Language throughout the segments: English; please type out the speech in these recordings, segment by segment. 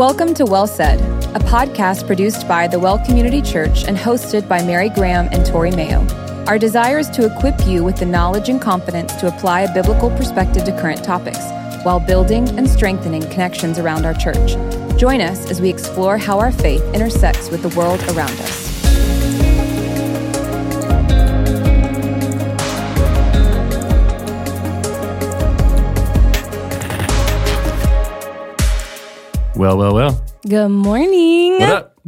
Welcome to Well Said, a podcast produced by the Well Community Church and hosted by Mary Graham and Tory Mayo. Our desire is to equip you with the knowledge and confidence to apply a biblical perspective to current topics while building and strengthening connections around our church. Join us as we explore how our faith intersects with the world around us. Well, well, well. Good morning. What up?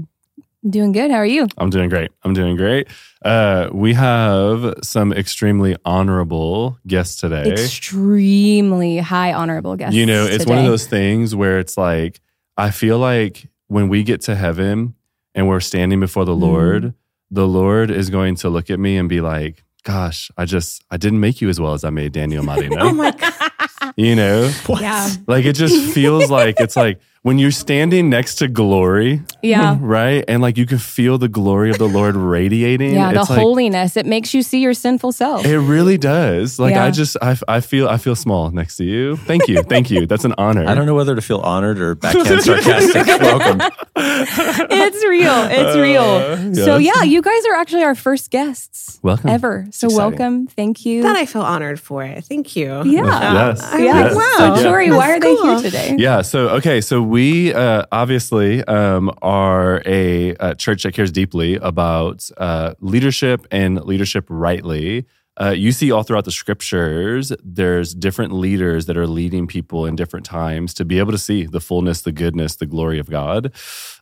Doing good. How are you? I'm doing great. I'm doing great. Uh, we have some extremely honorable guests today. Extremely high honorable guests. you know, it's one of those things where it's like, I feel like when we get to heaven and we're standing before the Mm. Lord, the Lord is going to look at me and be like, gosh, I just, I didn't make you as well as I made Daniel Marina. Oh my god. you know, Yeah. like it just feels like it's like when you're standing next to glory, Yeah. right? And like you can feel the glory of the Lord radiating. Yeah. The like, holiness. It makes you see your sinful self. It really does. Like Yeah. I just I, I feel I feel small next to you. Thank you. Thank you. That's an honor. I don't know whether to feel honored or backhand sarcastic. Welcome. it's real. It's real. Uh, So yeah, you guys are actually our first guests Welcome. ever. So welcome. Thank you. That I feel honored for it. Thank you. yeah. Yes. I'm Yeah. like, wow. So Tory, why are That's they here today? Yeah. So okay. So we uh, obviously um, are a, uh church that cares deeply about uh, leadership and leadership rightly. Uh, you see all throughout the scriptures, there's different leaders that are leading people in different times to be able to see the fullness, the goodness, the glory of God.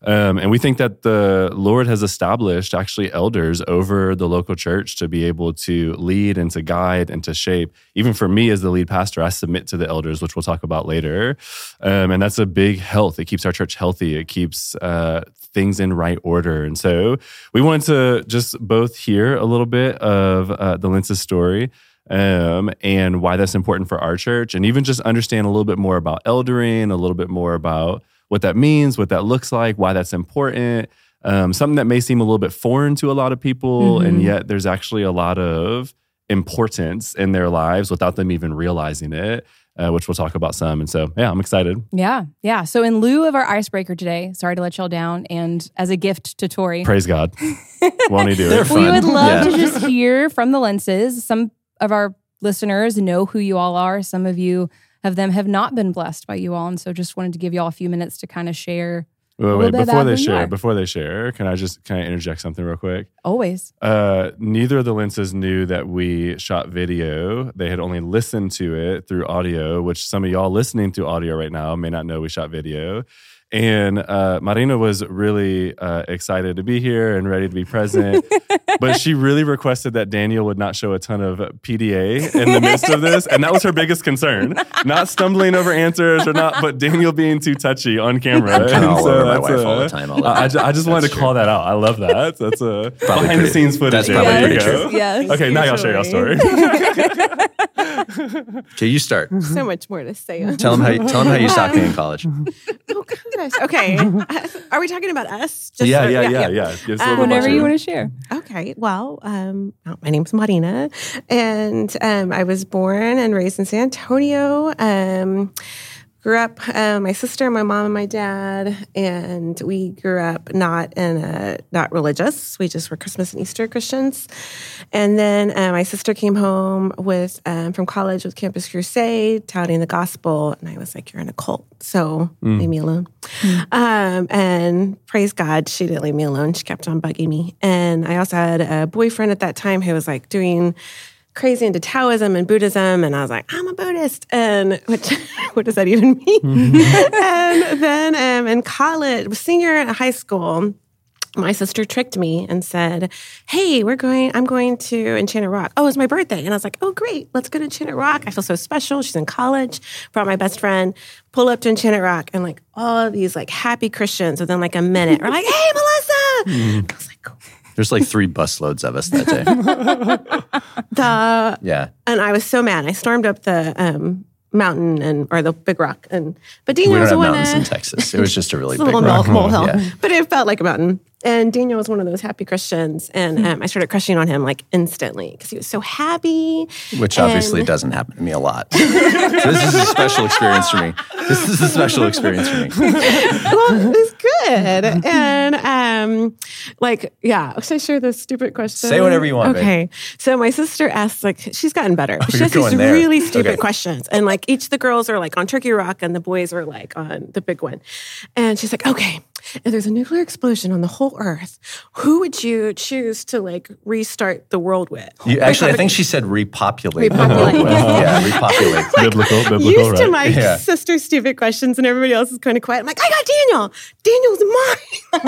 Um, and we think that the Lord has established actually elders over the local church to be able to lead and to guide and to shape. Even for me as the lead pastor, I submit to the elders, which we'll talk about later. Um, and that's a big health. It keeps our church healthy. It keeps uh, things in right order. And so we wanted to just both hear a little bit of uh, the Lentzes story um, and why that's important for our church, and even just understand a little bit more about eldering, a little bit more about what that means, what that looks like, why that's important. Um, something that may seem a little bit foreign to a lot of people, and Mhm. yet there's actually a lot of importance in their lives without them even realizing it, uh, which we'll talk about some. And so, yeah, I'm excited. Yeah. Yeah. So in lieu of our icebreaker today, sorry to let y'all down, and as a gift to Tory, Praise God. Won't he do it? we would love Yeah. to just hear from the Lentzes. Some of our listeners know who you all are. Some of you of them have not been blessed by you all. And so just wanted to give you all a few minutes to kind of share Wait, wait, before they share, are. before they share, can I just can I interject something real quick? always. Uh, neither of the Lentzes knew that we shot video. They had only listened to it through audio, which some of y'all listening to audio right now may not know we shot video. And uh, Marina was really uh, excited to be here and ready to be present. but she really requested that Daniel would not show a ton of PDA in the midst of this. And that was her biggest concern. Not stumbling over answers or not, but Daniel being too touchy on camera. I'm And all over my that's wife all the time. All I, I time. I just wanted to true. call that out. I love that. That's a Probably behind-the-scenes footage. that's probably There pretty true. Yes. Okay, now y'all share your story. Okay, you start. So much more to say. Tell them how you, tell them how you stalked me in college. Oh gosh. Okay. Are we talking about us? Just yeah, for- yeah, yeah, yeah. Give us a little bit Whenever you want to share. Okay. Well, um, oh, my name's Marina, and um, I was born and raised in San Antonio. Um, grew up, uh, my sister, my mom, and my dad, and we grew up not in a not religious. We just were Christmas and Easter Christians. And then uh, my sister came home with um, from college with Campus Crusade, touting the gospel, and I was like, "You're in a cult, so leave me alone." Um, and praise God, she didn't leave me alone. She kept on bugging me. And I also had a boyfriend at that time who was like doing crazy into Taoism and Buddhism. And I was like, I'm a Buddhist. And which, what does that even mean? and then um, in college, senior in high school, my sister tricked me and said, Hey, we're going, I'm going to Enchanted Rock. Oh, it's my birthday. And I was like, Oh, great. Let's go to Enchanted Rock. I feel so special. She's in college. Brought my best friend, pull up to Enchanted Rock. And like all of these like happy Christians within like a minute are like, Hey, Melissa. I was like, cool. There's like three busloads of us that day. The, Yeah. and I was so mad. I stormed up the um, mountain and, or the big rock. And, but We Daniel don't was have the one mountains in Texas. It was just a really big little rock. mole hill, Yeah. but it felt like a mountain. And Daniel was one of those happy Christians. And Hmm. um, I started crushing on him like instantly because he was so happy. Which obviously doesn't happen to me a lot. so this is a special experience for me. This is a special experience for me. well, it was good. And um, like, yeah, should I share this stupid question? Say whatever you want, babe. Okay. So my sister asked, like, she's gotten better. she you're has these there. really stupid Okay. questions. And like each of the girls are like on Turkey Rock and the boys are like on the big one. And she's like, okay, if there's a nuclear explosion on the whole earth, who would you choose to like restart the world with? You, actually, I think she said repopulate. Repopulate. world with. yeah, repopulate. biblical, biblical, Used to my Yeah. sister's stupid questions, and everybody else is kind of quiet. I'm like, I got Daniel. Daniel's mine.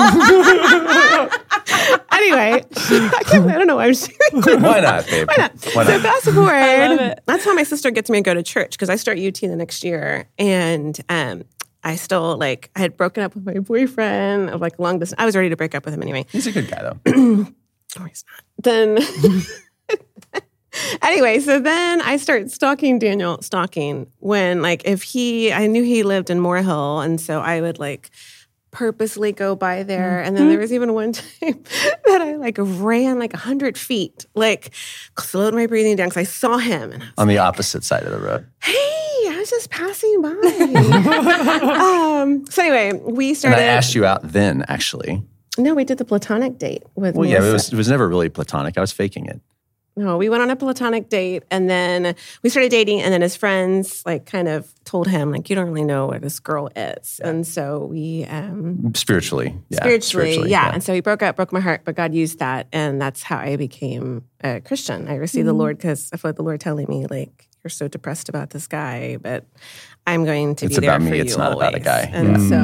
anyway, I, can't, I don't know why I'm sharing this. Why not, babe? Why not? Why So fast forward, that's how my sister gets me to go to church because I start UT the next year, and um, I still like I had broken up with my boyfriend of like long distance. I was ready to break up with him anyway. He's a good guy, though. No, he's not. Then. anyway, so then I start stalking Daniel, stalking when, like, if he, I knew he lived in Moore Hill, and so I would like purposely go by there. And then there mm-hmm. was even one time that I like ran like 100 feet, like slowed my breathing down because I saw him I On the opposite side of the road. hey, was just passing by. um, so anyway, we And started. I asked you out then, actually. no, we did the platonic date with Well, yeah, it was, it was never really platonic. I was faking it. No, we went on a platonic date and then we started dating and then his friends like kind of told him like you don't really know where this girl is. And so we um Spiritually. Yeah, spiritually, yeah. And so he broke up, broke my heart, but God used that and that's how I became a Christian. I received the Lord because I felt the Lord telling me like you're so depressed about this guy, but I'm going to It's be there about me, for it's you not about a guy. And Yeah. so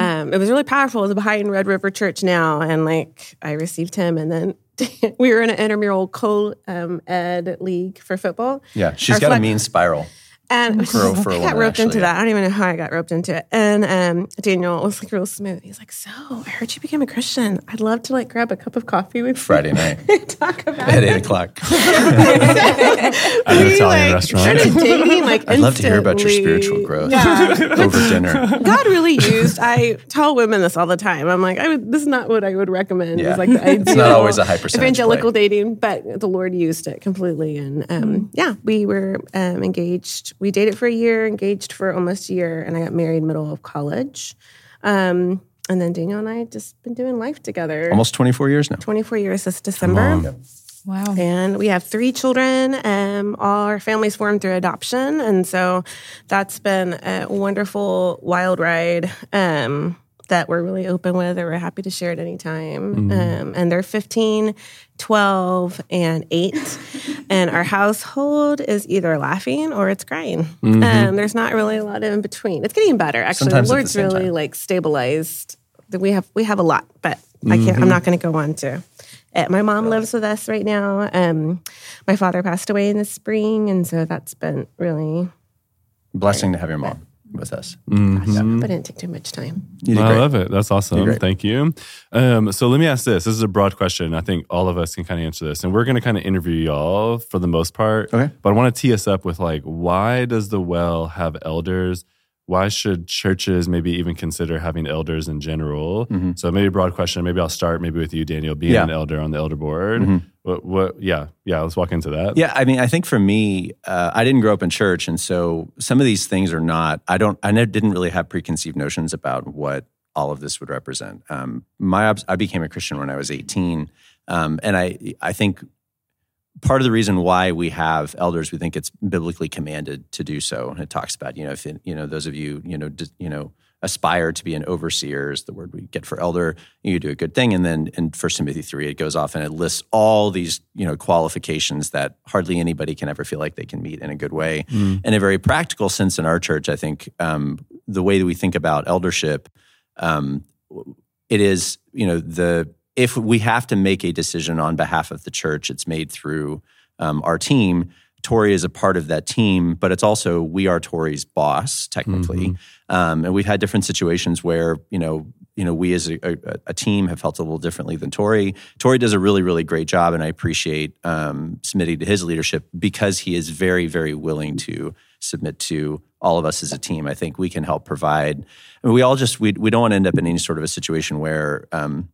um, it was really powerful. It was behind Red River Church now, and like I received him, and then we were in an intramural co-ed league for football. Yeah, she's Our got a mean spiral. And a I got roped into actually, that. I don't even know how I got roped into it. And um, Daniel was like real smooth. He's like, "So I heard you became a Christian. I'd love to like grab a cup of coffee with Friday night talk about at 8 o'clock. At an Italian like, restaurant. started dating like I'd love to hear about your spiritual growth Yeah. over dinner. God really used. I tell women this all the time. I'm like, I would. This is not what I would recommend. Yeah. It's like the. It's not always a high percentage evangelical play. dating, but the Lord used it completely. And um, yeah, we were um, engaged. We dated for a year, engaged for almost a year, and I got married middle of college. Um, and then Daniel and I had just been doing life together. Almost 24 years now. 24 years this December. Wow. And we have three children. Um, all our families formed through adoption. And so that's been a wonderful wild ride um, that we're really open with, or we're happy to share at any time. Um, and they're 15, 12, and 8. And our household is either laughing or it's crying. Um, there's not really a lot in between. It's getting better. Actually, Sometimes the at the Lord's really time. like stabilized. We have we have a lot, but I can't. I'm not going to go on to uh, my mom lives with us right now. Um, my father passed away in the spring, and so that's been really. Blessing to have your mom with us. Gosh, but it didn't take too much time. You did I great. love it. That's awesome. great. Thank you. Um, so let me ask this. This is a broad question. I think all of us can kind of answer this. And we're going to kind of interview y'all for the most part. Okay. But I want to tee us up with like, why does the well have elders? Why should churches maybe even consider having elders in general? So maybe a broad question. Maybe I'll start maybe with you, Daniel, being Yeah. an elder on the elder board. What, what, yeah, yeah, let's walk into that. Yeah, I mean, I think for me, uh, I didn't grow up in church, and so some of these things are not. I don't. I never, didn't really have preconceived notions about what all of this would represent. Um, my, I became a Christian when I was eighteen, um, and I, I think part of the reason why we have elders, we think it's biblically commanded to do so. And it talks about, you know, if it, you know those of you, you know, d- you know, aspire to be an overseer is the word we get for elder. You do a good thing, and then in First Timothy three, it goes off and it lists all these, you know, qualifications that hardly anybody can ever feel like they can meet in a good way. In a very practical sense, in our church, I think um, the way that we think about eldership, um, it is, you know, the if we have to make a decision on behalf of the church, it's made through um, our team. Tory is a part of that team, but it's also we are Tory's boss technically, um, and we've had different situations where you know, you know, we as a, a, a team have felt a little differently than Tory. Tory does a really, really great job, and I appreciate um, submitting to his leadership because he is very, very willing to submit to all of us as a team. I think we can help provide. I mean, we all just we we don't want to end up in any sort of a situation where um,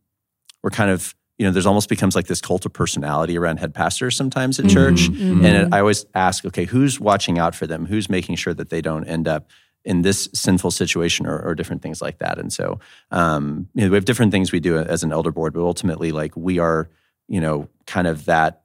we're kind of you know, there's almost becomes like this cult of personality around head pastors sometimes at church. Mm-hmm. And it, I always ask, okay, who's watching out for them? Who's making sure that they don't end up in this sinful situation or, or different things like that? And so, um, you know, we have different things we do as an elder board, but ultimately, like we are, you know, kind of that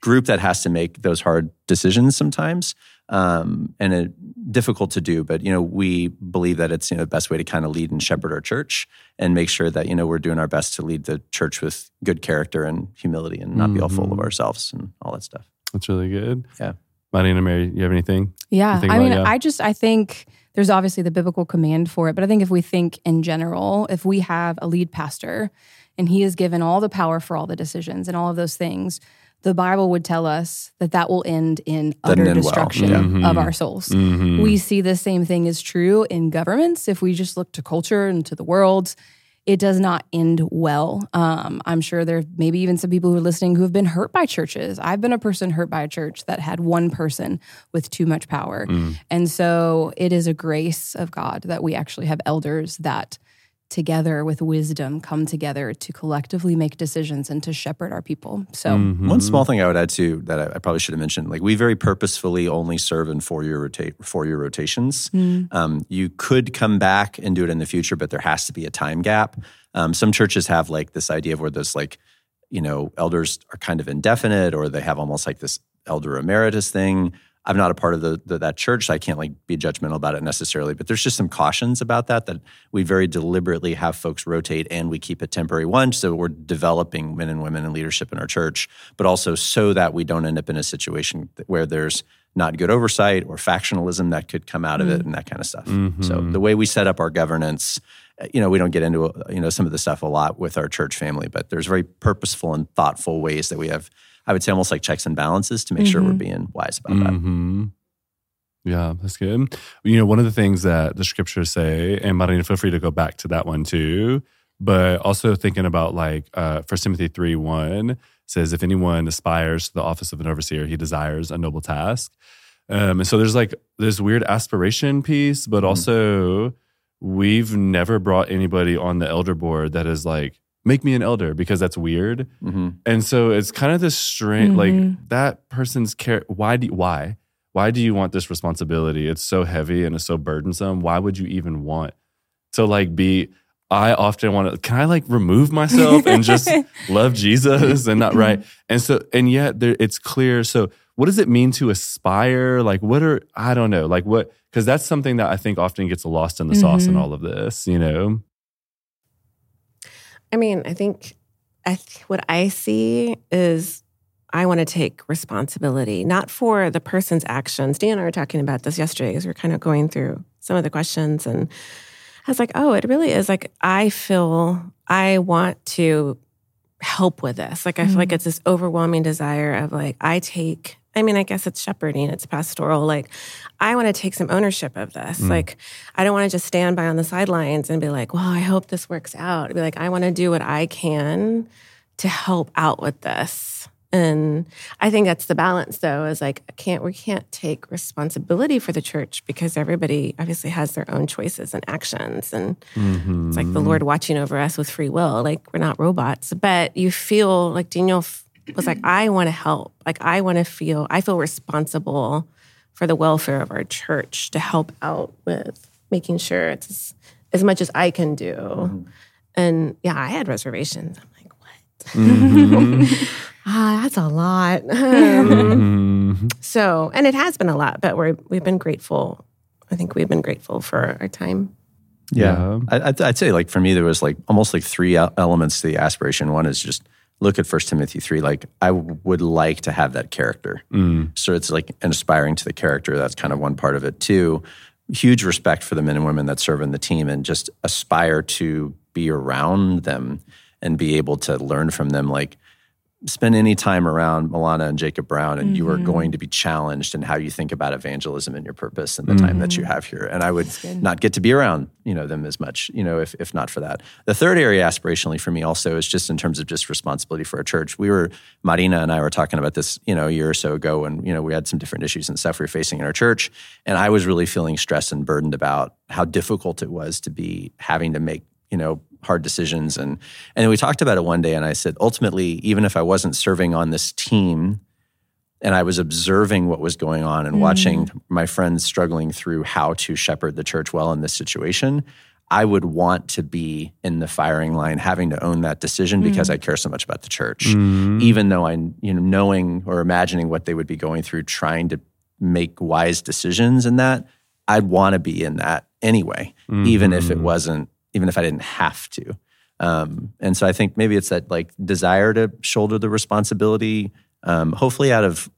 group that has to make those hard decisions sometimes um, and it, difficult to do. But you know, we believe that it's you know the best way to kind of lead and shepherd our church and make sure that you know we're doing our best to lead the church with good character and humility and not mm-hmm. be all full of mm-hmm. ourselves and all that stuff. That's really good. Yeah, Marina, Mary, you have anything? Yeah, I mean, yeah? I just I think there's obviously the biblical command for it, but I think if we think in general, if we have a lead pastor and he is given all the power for all the decisions and all of those things the Bible would tell us that that will end in utter destruction well. yeah. mm-hmm. of our souls. Mm-hmm. We see the same thing is true in governments. If we just look to culture and to the world, it does not end well. Um, I'm sure there maybe even some people who are listening who have been hurt by churches. I've been a person hurt by a church that had one person with too much power. Mm. And so it is a grace of God that we actually have elders that together with wisdom come together to collectively make decisions and to shepherd our people. So, mm-hmm. one small thing I would add to that I, I, probably should have mentioned: like we very purposefully only serve in four year rotate four year rotations. Mm. Um, you could come back and do it in the future, but there has to be a time gap. Um, some churches have like this idea of where there's like you know elders are kind of indefinite, or they have almost like this elder emeritus thing. I'm not a part of the, the, that church, so I can't like be judgmental about it necessarily. But there's just some cautions about that that we very deliberately have folks rotate and we keep it temporary. One, so we're developing men and women in leadership in our church, but also so that we don't end up in a situation where there's not good oversight or factionalism that could come out of mm-hmm. it and that kind of stuff. Mm-hmm. So the way we set up our governance, you know, we don't get into you know some of the stuff a lot with our church family, but there's very purposeful and thoughtful ways that we have I would say almost like checks and balances to make mm-hmm. sure we're mm-hmm. being wise about mm-hmm. that. Yeah, that's good. You know, one of the things that the scriptures say, and Marina, feel free to go back to that one too, but also thinking about like uh, 1 Timothy 3 1 says, if anyone aspires to the office of an overseer, he desires a noble task. Um, and so there's like this weird aspiration piece, but mm-hmm. also we've never brought anybody on the elder board that is like, make me an elder because that's weird. Mm-hmm. And so it's kind of this strange, mm-hmm. like that person's care. Why do why why do you want this responsibility? It's so heavy and it's so burdensome. Why would you even want to like be? I often want to. Can I like remove myself and just love Jesus and not right? And so and yet there, it's clear. So what does it mean to aspire? Like what are I don't know. Like what because that's something that I think often gets lost in the mm-hmm. sauce in all of this. You know. I mean, I think I th- what I see is I want to take responsibility, not for the person's actions. Dan and I were talking about this yesterday as we are kind of going through some of the questions. And I was like, oh, it really is like I feel I want to help with this. Like, I mm-hmm. feel like mm-hmm. it's this overwhelming desire of like, I take I mean, I guess it's shepherding, it's pastoral. Like, I want to take some ownership of this. Mm. Like, I don't want to just stand by on the sidelines and be like, well, I hope this works out. I'd be like, I want to do what I can to help out with this. And I think that's the balance though, is like, I can't, we can't take responsibility for the church because everybody obviously has their own choices and actions. And mm-hmm. it's like the Lord watching over us with free will. Like, we're not robots, but you feel like Daniel was like, I want to help. Like, I want to feel, I feel responsible for the welfare of our church to help out with making sure it's as, as much as I can do. Mm-hmm. And yeah, I had reservations. I'm like, what? Mm-hmm. ah, that's a lot. mm-hmm. So, and it has been a lot, but we're, we've been grateful. I think we've been grateful for our time. Yeah. yeah. I, I'd say, like, for me, there was like almost like three elements to the aspiration. One is just look at First Timothy 3, like I would like to have that character. Mm. So it's like aspiring to the character. That's kind of one part of it. too. huge respect for the men and women that serve in the team and just aspire to be around them and be able to learn from them. Like spend any time around Milana and Jacob Brown, and mm-hmm. you are mm-hmm. going to be challenged in how you think about evangelism and your purpose and the mm-hmm. time that you mm-hmm. have here. And I would not get to be around, you know, them as much, you know, if, if not for that. The third area aspirationally for me also is just in terms of just responsibility for our church. We were, Marina and I were talking about this, you know, a year or so ago and you know, we had some different issues and stuff we were facing in our church. And I was really feeling stressed and burdened about how difficult it was to be having to make, you know, hard decisions. And and we talked about it one day, and I said, ultimately, even if I wasn't serving on this team, and I was observing what was going on and watching mm. my friends struggling through how to shepherd the church well in this situation, I would want to be in the firing line, having to own that decision because mm. I care so much about the church. Mm. Even though I, you know, knowing or imagining what they would be going through, trying to make wise decisions in that, I'd want to be in that anyway, even if it wasn't, even if I didn't have to. Um, and so I think maybe it's that like desire to shoulder the responsibility, um, hopefully out of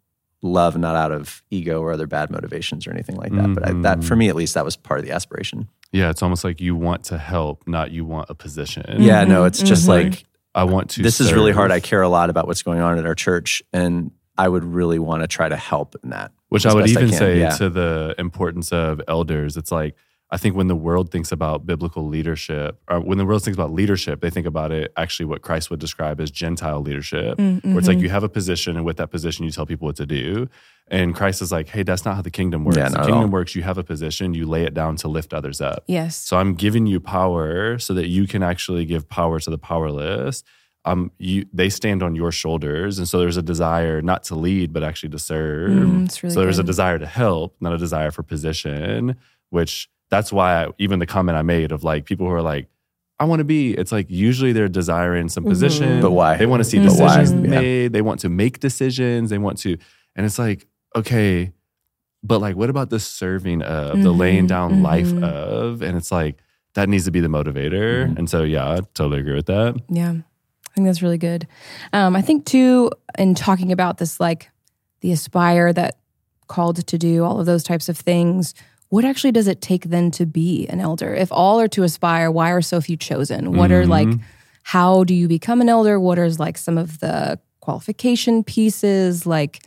love, not out of ego or other bad motivations or anything like that. But I, that, for me at least, that was part of the aspiration. Yeah, it's almost like you want to help, not you want a position. Yeah, no, it's just like I want to. this is really hard. I care a lot about what's going on at our church, and I would really want to try to help in that. Which I would even can. say Yeah. to the importance of elders. It's like I think when the world thinks about biblical leadership, or when the world thinks about leadership, they think about it actually what Christ would describe as Gentile leadership, where it's like you have a position, and with that position, you tell people what to do. And Christ is like, hey, that's not how the kingdom works. Yeah, the kingdom all. works, you have a position, you lay it down to lift others up. Yes. So I'm giving you power so that you can actually give power to the powerless. Um, you they stand on your shoulders, and so there's a desire not to lead, but actually to serve. Mm, really so there's a desire to help, not a desire for position. Which that's why I, even the comment I made of like people who are like, I want to be. It's like usually they're desiring some position, But why? They want to see But why? decisions Yeah. made. They want to make decisions. They want to, and it's like okay, but like what about the serving of the laying Mhm, down life mhm. of and it's like that needs to be the motivator and so yeah i totally agree with that Yeah, I think that's really good. Um, I think too, in talking about this, like the aspire that called to do all of those types of things. What actually does it take then to be an elder? If all are to aspire, why are so few chosen? What are like, Mhm. how do you become an elder? What are like some of the qualification pieces like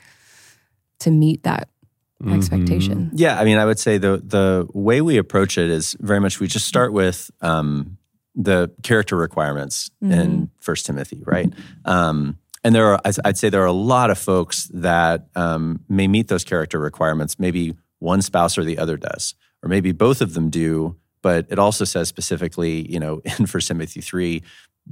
to meet that Mhm. expectation? Yeah, I mean, I would say the the way we approach it is very much we just start with um, the character requirements in First Timothy, right? Um, and there are, I'd- I'd say, there are a lot of folks that um, may meet those character requirements. Maybe one spouse or the other does, or maybe both of them do. But it also says specifically, you know, in First Timothy three,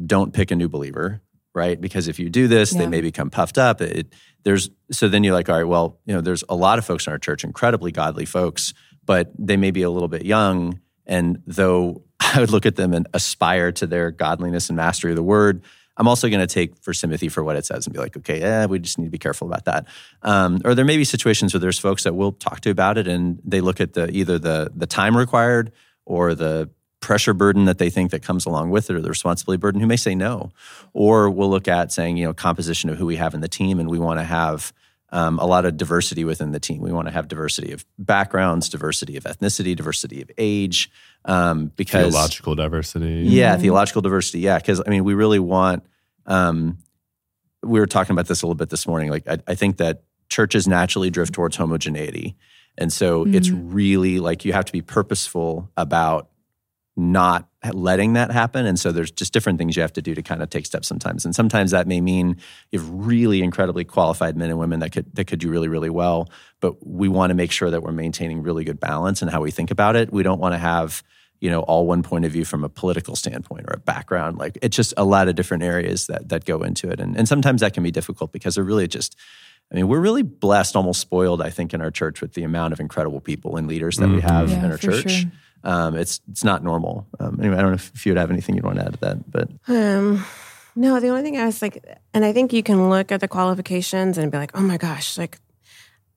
don't pick a new believer, right? Because if you do this, Yeah. they may become puffed up. It, there's so then you're like, all right, well, you know, there's a lot of folks in our church, incredibly godly folks, but they may be a little bit young. And though I would look at them and aspire to their godliness and mastery of the word, I'm also going to take First Timothy for what it says and be like, okay, yeah, we just need to be careful about that. Um, or there may be situations where there's folks that we'll talk to about it, and they look at the either the the time required or the pressure burden that they think that comes along with it or the responsibility burden who may say no or we'll look at saying you know composition of who we have in the team and we want to have um, a lot of diversity within the team we want to have diversity of backgrounds diversity of ethnicity diversity of age um, because theological diversity yeah, theological diversity. Yeah, because I mean, we really want. Um, we were talking about this a little bit this morning. Like, I, I think that churches naturally drift towards homogeneity, and so it's really like you have to be purposeful about not letting that happen. And so there's just different things you have to do to kind of take steps sometimes. And sometimes that may mean you have really incredibly qualified men and women that could that could do really really well. But we want to make sure that we're maintaining really good balance in how we think about it. We don't want to have you know all one point of view from a political standpoint or a background. Like it's just a lot of different areas that that go into it. And and sometimes that can be difficult because they're really just I mean, we're really blessed, almost spoiled, I think, in our church with the amount of incredible people and leaders that we mm-hmm. have Yeah, in our church. sure. Um, it's it's not normal. Um, anyway, I don't know if, you would have anything you'd want to add to that, but Um, no, the only thing I was like, and I think you can look at the qualifications and be like, oh my gosh, like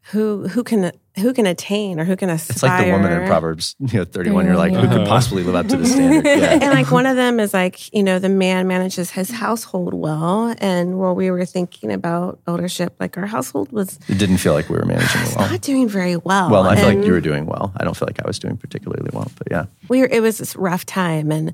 who who can who can attain or who can aspire? it's like the woman in Proverbs, you know, thirty-one. You're like, who could possibly live up to the standard? Yeah. and like one of them is like you know the man manages his household well, and while we were thinking about eldership, like our household was It didn't feel like we were managing it well. not doing very well. Well, I feel like you were doing well. I don't feel like I was doing particularly well, but yeah. we were, it was this rough time and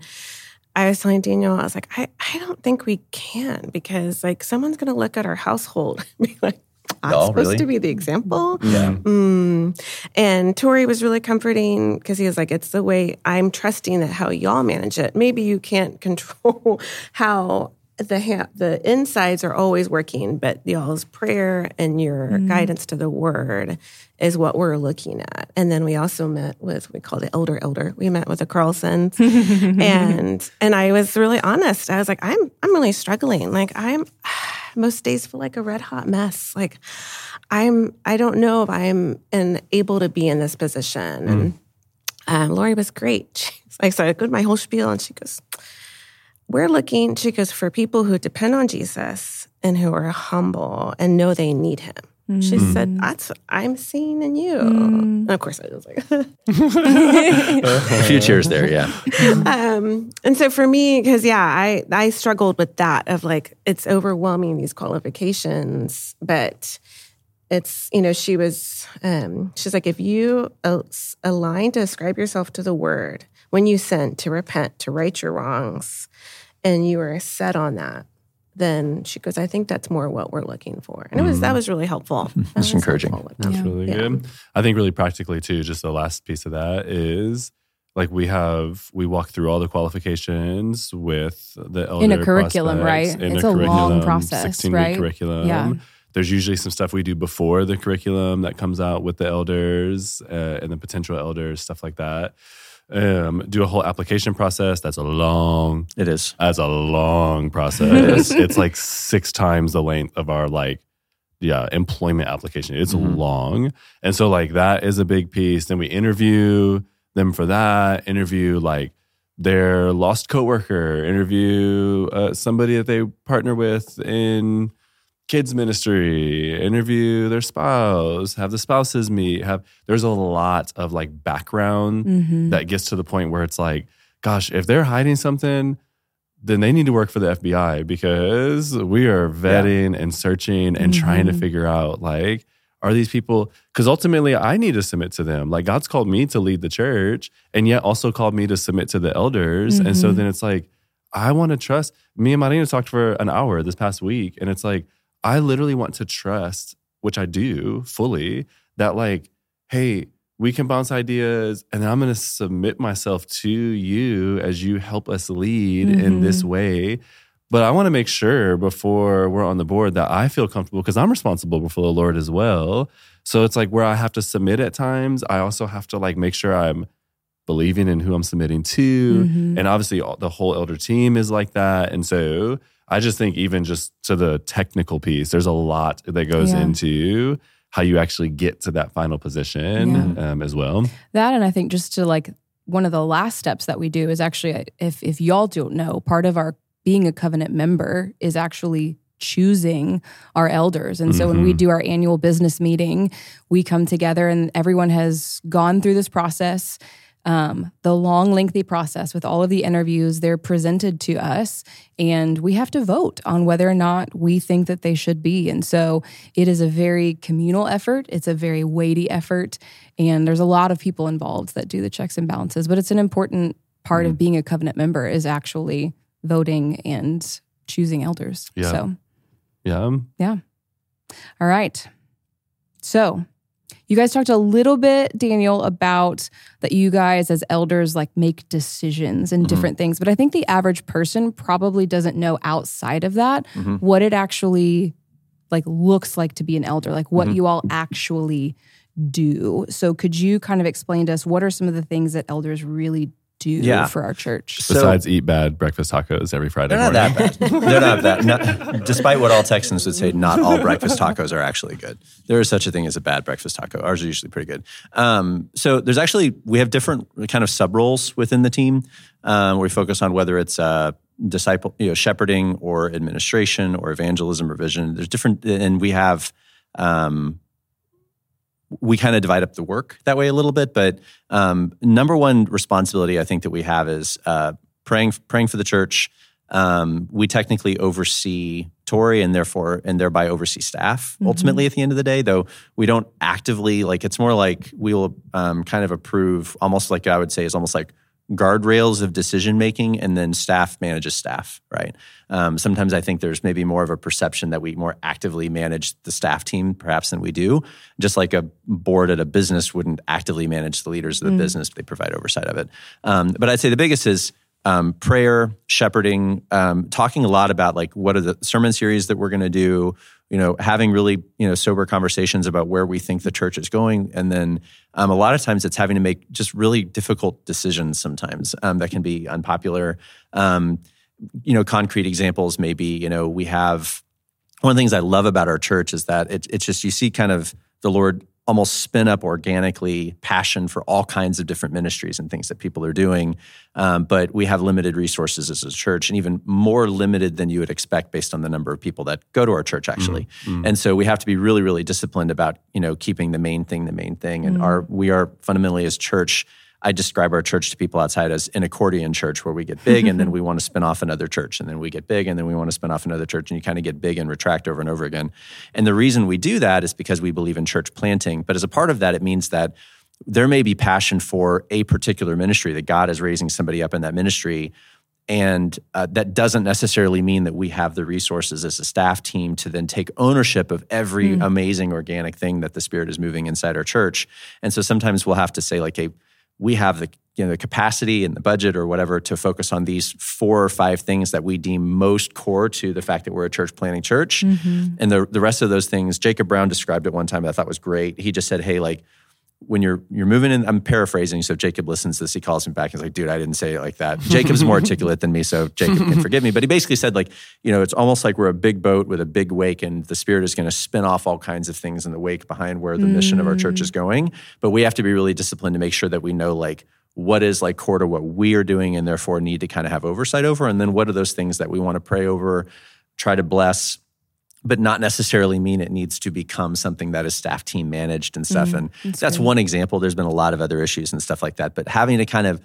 I was telling Daniel, I was like, I, I don't think we can because like someone's gonna look at our household and be like, I'm Oh, supposed really? to be the example. Yeah. Mm. And Tory was really comforting because he was like, it's the way I'm trusting that how y'all manage it. Maybe you can't control how the ha- the insides are always working, but y'all's prayer and your Mm-hmm. guidance to the word is what we're looking at. And then we also met with we call it elder elder. We met with the Carlsons, and and I was really honest. I was like, I'm I'm really struggling. Like I'm most days feel like a red hot mess. Like I'm I don't know if I'm and able to be in this position. And um, Lori was great. She's like, so I go to my whole spiel, and she goes, "We're looking." She goes for people who depend on Jesus and who are humble and know they need Him. She said, "That's what I'm seeing in you." And of course, I was like, A few cheers there, yeah. um, and so for me, because yeah, I I struggled with that of like it's overwhelming these qualifications, but it's you know she was um, she's like if you uh, s- align to ascribe yourself to the word when you sin to repent to right your wrongs, and you are set on that. Then she goes, I think that's more what we're looking for, and it was that was really helpful. That was encouraging. helpful That's that. really Yeah. good. I think really practically too, just the last piece of that is like we have we walk through all the qualifications with the elder In a curriculum, right? in It's a a long process, 16 week right? curriculum. Yeah. There's usually some stuff we do before the curriculum that comes out with the elders uh, and the potential elders, stuff like that. Um, do a whole application process. That's a long It is. as a long process. it's like six times the length of our like yeah employment application. It's Mhm. long, and so like that is a big piece. Then we interview them for that. Interview like their lost coworker. Interview uh, somebody that they partner with in kids ministry interview their spouse have the spouses meet have there's a lot of like background Mhm. that gets to the point where it's like, gosh, if they're hiding something, then they need to work for the FBI because we are vetting and searching and trying to Mhm. figure out like, are these people? Because ultimately, I need to submit to them. Like, God's called me to lead the church and yet also called me to submit to the elders. And so Mhm. then it's like, I want to trust. Me and Marina talked for an hour this past week, and it's like, I literally want to trust, which I do fully, that like, hey, we can bounce ideas and then I'm going to submit myself to you as you help us lead in this way. But I want to make sure before we're on the board that I feel comfortable because I'm responsible before the Lord as well. So it's like where I have to submit at times, I also have to like make sure I'm believing in who I'm submitting to. Mhm. And obviously, the whole elder team is like that. And so I just think, even just to the technical piece, there's a lot that goes Yeah. into how you actually get to that final position um, as well. That and I think just to like one of the last steps that we do is actually if if y'all don't know, part of our being a covenant member is actually choosing our elders. And so when we Mhm. do our annual business meeting, we come together and everyone has gone through this process. Um, the long, lengthy process with all of the interviews, they're presented to us, and we have to vote on whether or not we think that they should be. And so it is a very communal effort, it's a very weighty effort, and there's a lot of people involved that do the checks and balances. But it's an important part Mm-hmm. of being a covenant member is actually voting and choosing elders. Yeah. So, Yeah. Yeah. All right. So, you guys talked a little bit, Daniel, about that you guys as elders like make decisions and Mhm. different things. But I think the average person probably doesn't know outside of that Mhm. what it actually like looks like to be an elder, like what Mhm. you all actually do. So could you kind of explain to us what are some of the things that elders really do Yeah. for our church? So- Besides, eat bad breakfast tacos every Friday They're not morning. that bad. They're not that. Not, despite what all Texans would say, not all breakfast tacos are actually good. There is such a thing as a bad breakfast taco. Ours are usually pretty good. Um, so there's actually we have different kind of sub roles within the team um, we focus on whether it's uh, disciple, you know, shepherding or administration or evangelism or vision. There's different, and we have. Um, we kind of divide up the work that way a little bit, but um, number one responsibility I think that we have is uh, praying praying for the church. Um, we technically oversee Tory and therefore and thereby oversee staff ultimately at the end of the day, though we don't actively like it's more like we will um, kind of approve almost like I would say is almost like guardrails of decision making and then staff manages staff right? Um, sometimes i think there's maybe more of a perception that we more actively manage the staff team perhaps than we do just like a board at a business wouldn't actively manage the leaders of the business they provide oversight of it. Um, but i'd say the biggest is um, prayer, shepherding, um, talking a lot about like what are the sermon series that we're going to do. You know, having really you know sober conversations about where we think the church is going, and then um, a lot of times it's having to make just really difficult decisions. Sometimes um, that can be unpopular. Um, you know, concrete examples maybe. You know, we have one of the things I love about our church is that it, it's just you see kind of the Lord almost spin up organically passion for all kinds of different ministries and things that people are doing. Um, but we have limited resources as a church and even more limited than you would expect based on the number of people that go to our church actually. Mm-hmm. And so we have to be really, really disciplined about, you know, keeping the main thing the main thing. And mm-hmm. our we are fundamentally as church I describe our church to people outside as an accordion church where we get big and then we want to spin off another church and then we get big and then we want to spin off another church and you kind of get big and retract over and over again. And the reason we do that is because we believe in church planting. But as a part of that, it means that there may be passion for a particular ministry that God is raising somebody up in that ministry. And uh, that doesn't necessarily mean that we have the resources as a staff team to then take ownership of every mm. amazing organic thing that the Spirit is moving inside our church. And so sometimes we'll have to say, like, hey, we have the you know the capacity and the budget or whatever to focus on these four or five things that we deem most core to the fact that we're a church planting church mm-hmm. and the the rest of those things Jacob Brown described it one time that I thought was great he just said hey like when you're you're moving in, I'm paraphrasing. So Jacob listens to this, he calls me back. and He's like, "Dude, I didn't say it like that." Jacob's more articulate than me, so Jacob can forgive me. But he basically said, like, you know, it's almost like we're a big boat with a big wake, and the Spirit is going to spin off all kinds of things in the wake behind where the mm. mission of our church is going. But we have to be really disciplined to make sure that we know, like, what is like core to what we are doing, and therefore need to kind of have oversight over, and then what are those things that we want to pray over, try to bless but not necessarily mean it needs to become something that is staff team managed and stuff. Mm, and that's, that's one example. There's been a lot of other issues and stuff like that. But having to kind of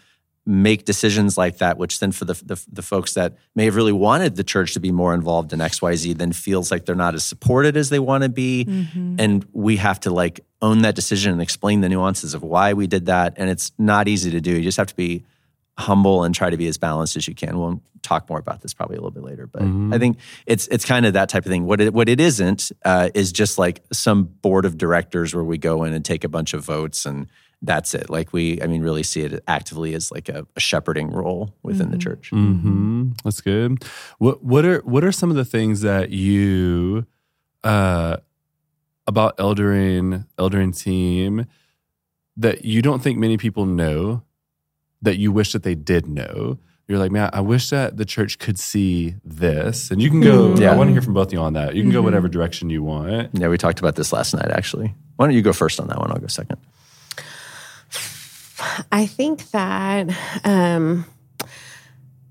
make decisions like that, which then for the, the, the folks that may have really wanted the church to be more involved in XYZ, then feels like they're not as supported as they want to be. Mm-hmm. And we have to like own that decision and explain the nuances of why we did that. And it's not easy to do. You just have to be humble and try to be as balanced as you can. We'll talk more about this probably a little bit later, but mm-hmm. I think it's it's kind of that type of thing. What it what it isn't uh, is just like some board of directors where we go in and take a bunch of votes and that's it. Like we, I mean, really see it actively as like a, a shepherding role within mm-hmm. the church. Mm-hmm. That's good. What what are what are some of the things that you uh, about eldering eldering team that you don't think many people know that you wish that they did know? You're like, man, I wish that the church could see this. And you can go, mm-hmm. yeah. I want to hear from both of you on that. You can mm-hmm. go whatever direction you want. Yeah, we talked about this last night, actually. Why don't you go first on that one? I'll go second. I think that um,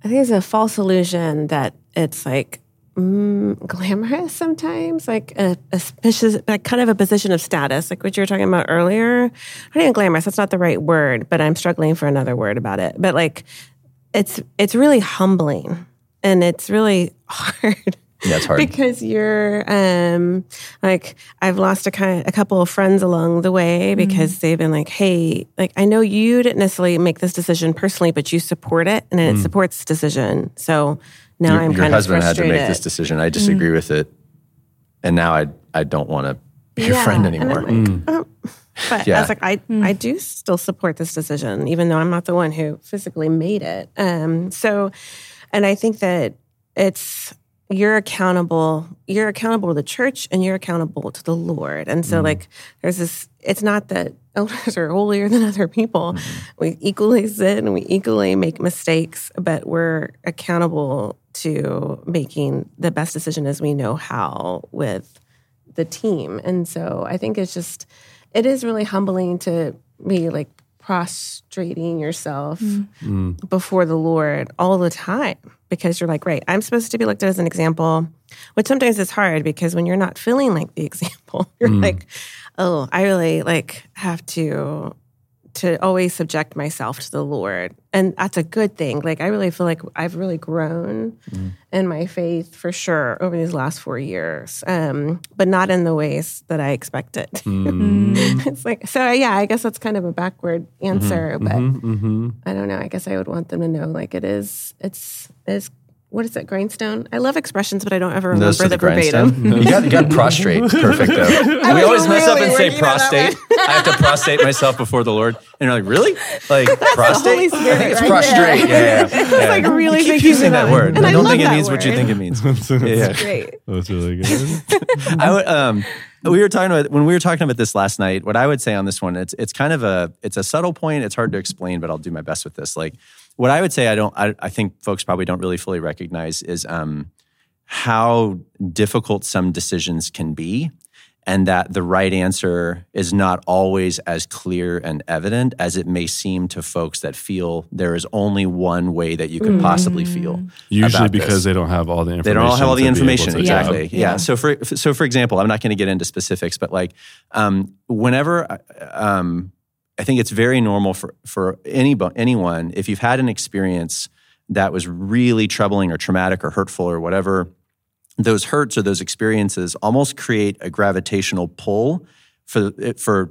I think it's a false illusion that it's like mm, glamorous sometimes, like a, a like kind of a position of status, like what you were talking about earlier. I don't even glamorous. That's not the right word, but I'm struggling for another word about it. But like, it's it's really humbling and it's really hard yeah, it's hard because you're um, like I've lost a kind a couple of friends along the way because mm. they've been like, hey, like I know you didn't necessarily make this decision personally, but you support it and it mm. supports decision. So now your, I'm your kind husband of had to make this decision. I disagree mm. with it, and now I I don't want to be your yeah, friend anymore. Like, mm. oh. But yeah. I was like, I, mm. I do still support this decision, even though I'm not the one who physically made it. Um, so, and I think that it's you're accountable you're accountable to the church and you're accountable to the lord and so mm like there's this it's not that elders are holier than other people mm we equally sin and we equally make mistakes but we're accountable to making the best decision as we know how with the team and so i think it's just it is really humbling to be like prostrating yourself mm. before the Lord all the time because you're like, right, I'm supposed to be looked at as an example, which sometimes is hard because when you're not feeling like the example, you're mm. like, oh, I really like have to to always subject myself to the Lord. And that's a good thing. Like I really feel like I've really grown mm. in my faith for sure over these last four years. Um, but not in the ways that I expected. Mm. it's like so yeah, I guess that's kind of a backward answer, mm-hmm, but mm-hmm, mm-hmm. I don't know. I guess I would want them to know like it is it's it's what is that grindstone? I love expressions, but I don't ever remember the, the verbatim. you, got, you got prostrate. Perfect, though. we always mess up and say prostate. I I have to prostrate myself before the Lord. And you're like, really? Like prostrate? Holy Spirit I think it's right prostrate. there. Yeah, yeah, yeah. like really you keep thinking using about that word. And I I don't think it that means what you think it means. Yeah, yeah. Great. That's really good. I would, um, we were talking about when we were talking about this last night. What I would say on this one, it's it's kind of a it's a subtle point. It's hard to explain, but I'll do my best with this. Like what I would say, I don't. I, I think folks probably don't really fully recognize is um, how difficult some decisions can be, and that the right answer is not always as clear and evident as it may seem to folks that feel there is only one way that you could possibly feel. Usually about because this. they don't have all the information. They don't all have all the to be able information. Exactly. Yeah. Yeah. So for so for example, I'm not going to get into specifics, but like um, whenever um, I think it's very normal for for any anyone if you've had an experience that was really troubling or traumatic or hurtful or whatever, those hurts or those experiences almost create a gravitational pull for for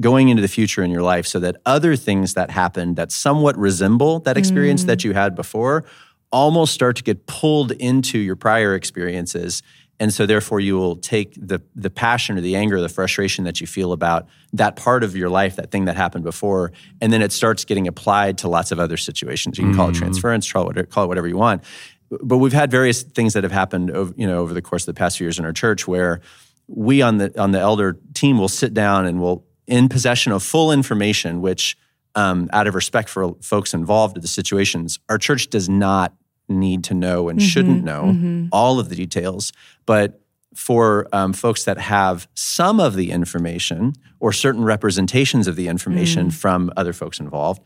going into the future in your life so that other things that happen that somewhat resemble that experience that mm. you had before almost start to get pulled into your prior experiences and so therefore you will take the the passion or the anger or the frustration that you feel about that part of your life that thing that happened before and then it starts getting applied to lots of other situations. You can call it transference call it, call it whatever you want. But we've had various things that have happened over, you know over the course of the past few years in our church where we on the on the elder team will sit down and we'll in possession of full information which um, out of respect for folks involved in the situations our church does not need to know and mm-hmm, shouldn't know mm-hmm. all of the details but for um, folks that have some of the information or certain representations of the information mm. from other folks involved,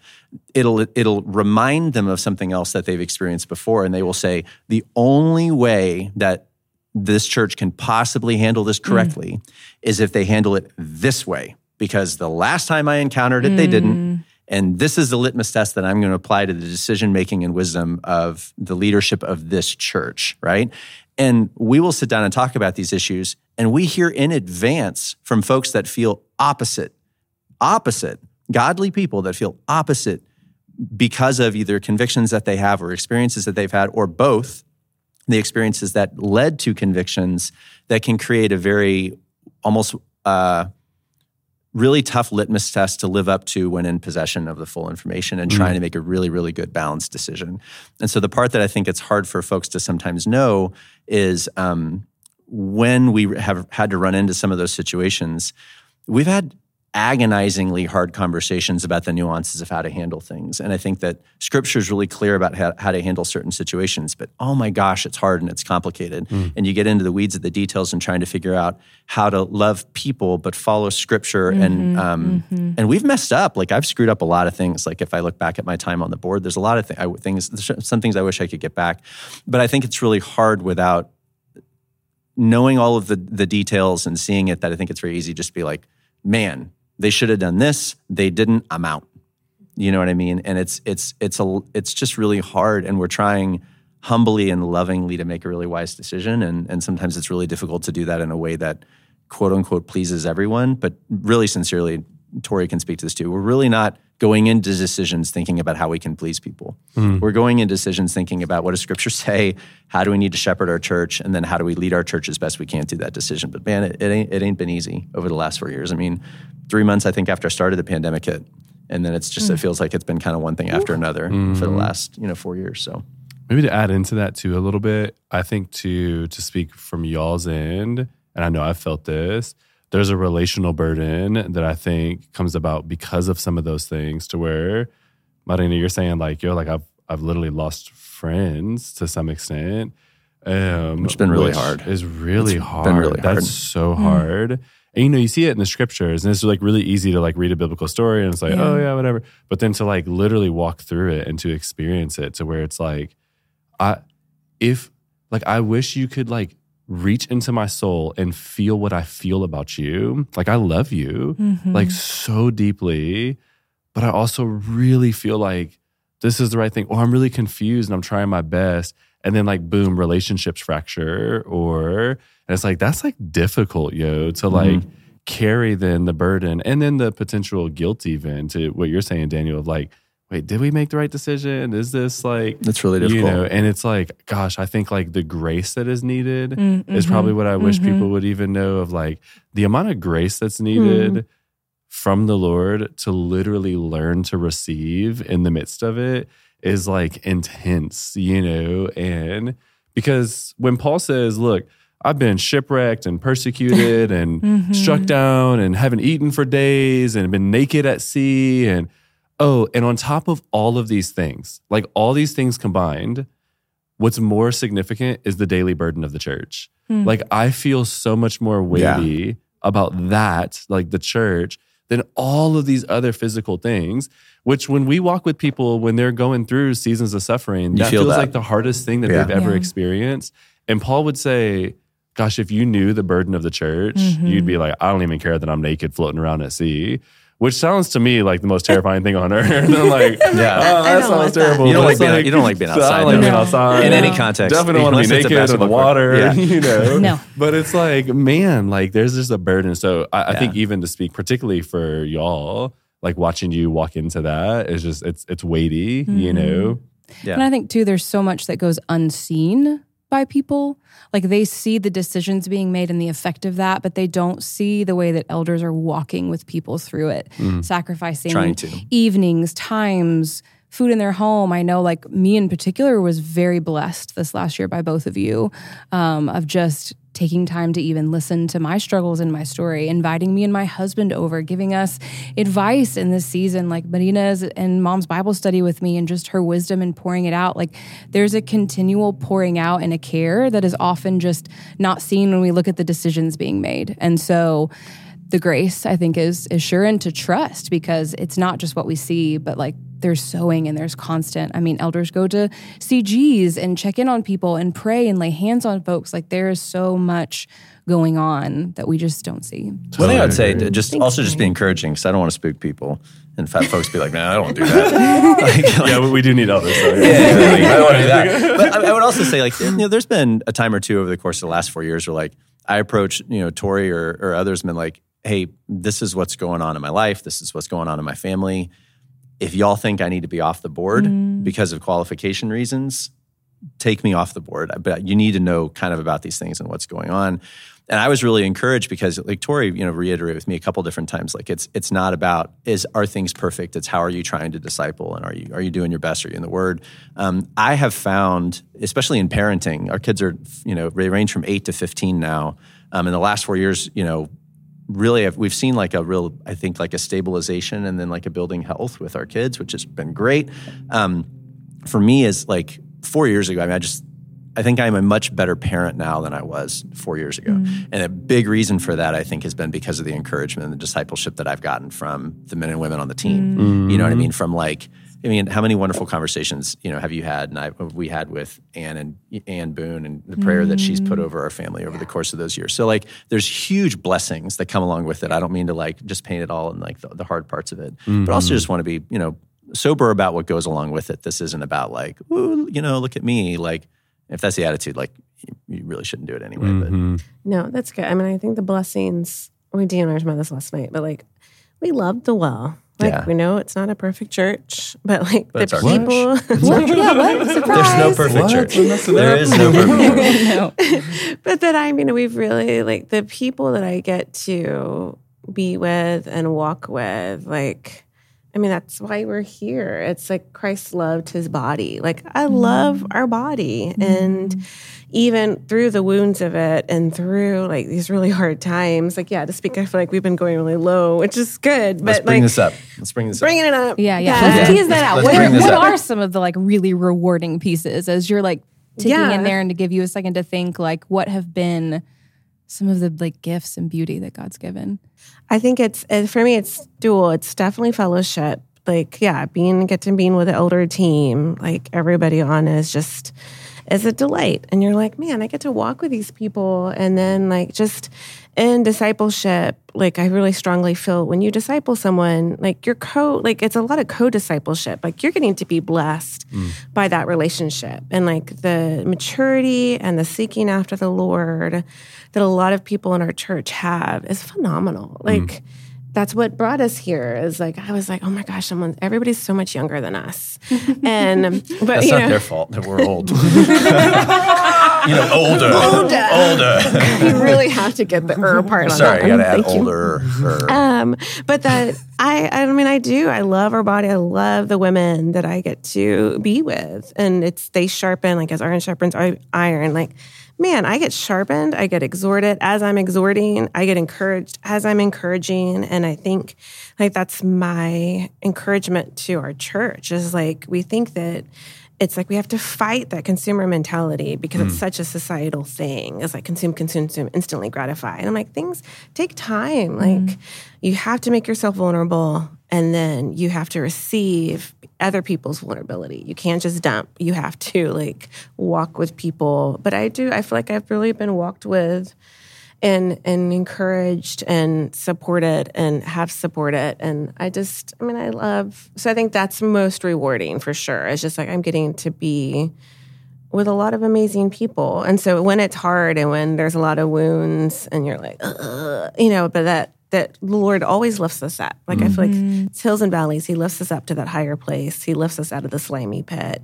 it'll it'll remind them of something else that they've experienced before, and they will say the only way that this church can possibly handle this mm. correctly is if they handle it this way. Because the last time I encountered it, they didn't. Mm. And this is the litmus test that I'm going to apply to the decision making and wisdom of the leadership of this church, right? And we will sit down and talk about these issues. And we hear in advance from folks that feel opposite, opposite, godly people that feel opposite because of either convictions that they have or experiences that they've had, or both the experiences that led to convictions that can create a very almost uh, really tough litmus test to live up to when in possession of the full information and trying to make a really, really good balanced decision. And so the part that I think it's hard for folks to sometimes know is um, when we have had to run into some of those situations, we've had agonizingly hard conversations about the nuances of how to handle things. And I think that scripture is really clear about how, how to handle certain situations, but oh my gosh, it's hard and it's complicated. Hmm. And you get into the weeds of the details and trying to figure out how to love people, but follow scripture. And, mm-hmm, um, mm-hmm. and we've messed up. Like I've screwed up a lot of things. Like if I look back at my time on the board, there's a lot of th- I, things, some things I wish I could get back, but I think it's really hard without knowing all of the, the details and seeing it that I think it's very easy just to be like, man, they should have done this. They didn't. I'm out. You know what I mean? And it's it's it's a it's just really hard. And we're trying humbly and lovingly to make a really wise decision. And and sometimes it's really difficult to do that in a way that quote unquote pleases everyone. But really sincerely, Tory can speak to this too. We're really not going into decisions thinking about how we can please people. Hmm. We're going into decisions thinking about what does Scripture say, how do we need to shepherd our church, and then how do we lead our church as best we can through that decision. But man, it, it ain't it ain't been easy over the last four years. I mean, three months I think after I started, the pandemic hit, and then it's just it mm. feels like it's been kind of one thing after another for the mm-hmm. last you know four years. So Maybe to add into that too a little bit, I think to to speak from y'all's end, and I know I've felt this. There's a relational burden that I think comes about because of some of those things. To where, Marina, you're saying like you're like I've I've literally lost friends to some extent. Um, It's been really which hard. Is really It's hard. been really hard. That's so mm. hard. And you know, you see it in the scriptures, and it's like really easy to like read a biblical story, and it's like, oh yeah, whatever. But then to like literally walk through it and to experience it, to where it's like, I, if like I wish you could like reach into my soul and feel what I feel about you. Like I love you, mm-hmm. like so deeply, but I also really feel like this is the right thing, or I'm really confused and I'm trying my best. And then like boom, relationships fracture, or and it's like that's like difficult, yo, to mm-hmm. like carry then the burden and then the potential guilt even to what you're saying, Daniel, of like, wait, did we make the right decision? Is this like that's really you difficult. know and it's like gosh i think like the grace that is needed mm-hmm. is probably what i wish mm-hmm. people would even know of like the amount of grace that's hmm. needed from the Lord to literally learn to receive in the midst of it is like intense, you know? And because when Paul says, look, I've been shipwrecked and persecuted and mm-hmm. struck down and haven't eaten for days and been naked at sea. And oh, and on top of all of these things, like all these things combined, what's more significant is the daily burden of the church. Mm. Like I feel so much more weighty yeah. about that, like the church, than all of these other physical things. Which, when we walk with people when they're going through seasons of suffering, you that feels that. like the hardest thing that yeah. they've ever yeah. experienced. And Paul would say, gosh, if you knew the burden of the church, mm-hmm. you'd be like, I don't even care that I'm naked floating around at sea. Which sounds to me like the most terrifying thing on earth. and I'm like, yeah, oh, that sounds like terrible. That. You don't like, being, like, you don't like being outside. like being outside in any context. Definitely want to be naked in the water. Yeah. You know, no. But it's like, man, like there's just a burden. So I, I yeah. think even to speak, particularly for y'all, like watching you walk into that is just it's it's weighty. Mm-hmm. You know. Yeah. And I think too, there's so much that goes unseen by people. Like they see the decisions being made and the effect of that, but they don't see the way that elders are walking with people through it, mm. sacrificing evenings, times, food in their home. I know, like me in particular, was very blessed this last year by both of you um, of just taking time to even listen to my struggles and my story, inviting me and my husband over, giving us advice in this season, like Marina's and mom's Bible study with me and just her wisdom and pouring it out. Like there's a continual pouring out and a care that is often just not seen when we look at the decisions being made. And so, the grace I think is is sure and to trust because it's not just what we see, but like there's sowing and there's constant. I mean, elders go to CGs and check in on people and pray and lay hands on folks. Like there is so much going on that we just don't see. One thing I'd say, just Thanks, also just be encouraging because I don't want to spook people. And fat folks be like, man, I don't want to do that. like, like, yeah, we do need elders. So yeah, exactly. I don't want to do that. But I, I would also say, like, you know, there's been a time or two over the course of the last four years where, like, I approach, you know, Tory or, or others, and been like, hey, this is what's going on in my life. This is what's going on in my family. If y'all think I need to be off the board mm. because of qualification reasons, take me off the board. But you need to know kind of about these things and what's going on. And I was really encouraged because, like Tory, you know, reiterated with me a couple different times, like it's it's not about is are things perfect. It's how are you trying to disciple and are you are you doing your best? Are you in the Word? Um, I have found, especially in parenting, our kids are you know they range from eight to fifteen now. Um, in the last four years, you know, really we've seen like a real i think like a stabilization and then like a building health with our kids which has been great. Um, for me is like four years ago i mean i just i think i'm a much better parent now than i was four years ago. Mm. and a big reason for that i think has been because of the encouragement and the discipleship that i've gotten from the men and women on the team. Mm. you know what i mean? From like I mean, how many wonderful conversations you know have you had? And I, we had with Anne and Anne Boone, and the prayer mm. that she's put mm. over our family over the course of those years. So, like, there's huge blessings that come along with it. I don't mean to like just paint it all in like the, the hard parts of it, mm-hmm. but also just want to be you know sober about what goes along with it. This isn't about like, ooh, you know, look at me. Like, if that's the attitude, like, you really shouldn't do it anyway. Mm-hmm. But no, that's good. I mean, I think the blessings. We Dan and I about this last night, but like, we loved the well like yeah. we know it's not a perfect church, but like but the people. what? Yeah, what? There's no perfect what? church. there is no perfect no. But that I mean, we've really like the people that I get to be with and walk with, like. I mean, that's why we're here. It's like Christ loved his body. Like, I mm. love our body. Mm. And even through the wounds of it and through like these really hard times, like yeah, to speak, I feel like we've been going really low, which is good. But Let's bring like, this up. Let's bring this bringing up. it up. Yeah, yeah. yeah. Let's tease that out. what, are, what are, some of the like really rewarding pieces as you're like taking yeah. in there and to give you a second to think like what have been some of the like gifts and beauty that God's given? I think it's eh, for me it's dual. It's definitely fellowship. Like yeah, being getting being with the elder team, like everybody on is just is a delight. And you're like, man, I get to walk with these people. And then, like, just in discipleship, like, I really strongly feel when you disciple someone, like, you're co, like, it's a lot of co discipleship. Like, you're getting to be blessed mm. by that relationship. And, like, the maturity and the seeking after the Lord that a lot of people in our church have is phenomenal. Like, mm that's what brought us here is like i was like oh my gosh someone everybody's so much younger than us and but that's not know, their fault that we're old you know, older, Older. older. you really have to get the er part on Sorry, that you one. gotta add Thank older. er. Um, but that I, I mean, I do. I love our body. I love the women that I get to be with, and it's they sharpen like as iron sharpens iron. Like, man, I get sharpened. I get exhorted as I'm exhorting. I get encouraged as I'm encouraging, and I think like that's my encouragement to our church is like we think that it's like we have to fight that consumer mentality because it's mm. such a societal thing. It's like consume, consume, consume, instantly gratify. And I'm like, things take time. Mm. Like you have to make yourself vulnerable and then you have to receive other people's vulnerability. You can't just dump. You have to like walk with people. But I do, I feel like I've really been walked with and and encouraged and supported and have supported and i just i mean i love so i think that's most rewarding for sure it's just like i'm getting to be with a lot of amazing people and so when it's hard and when there's a lot of wounds and you're like you know but that that the lord always lifts us up. Like i feel like mm-hmm. it's hills and valleys. He lifts us up to that higher place. He lifts us out of the slimy pit.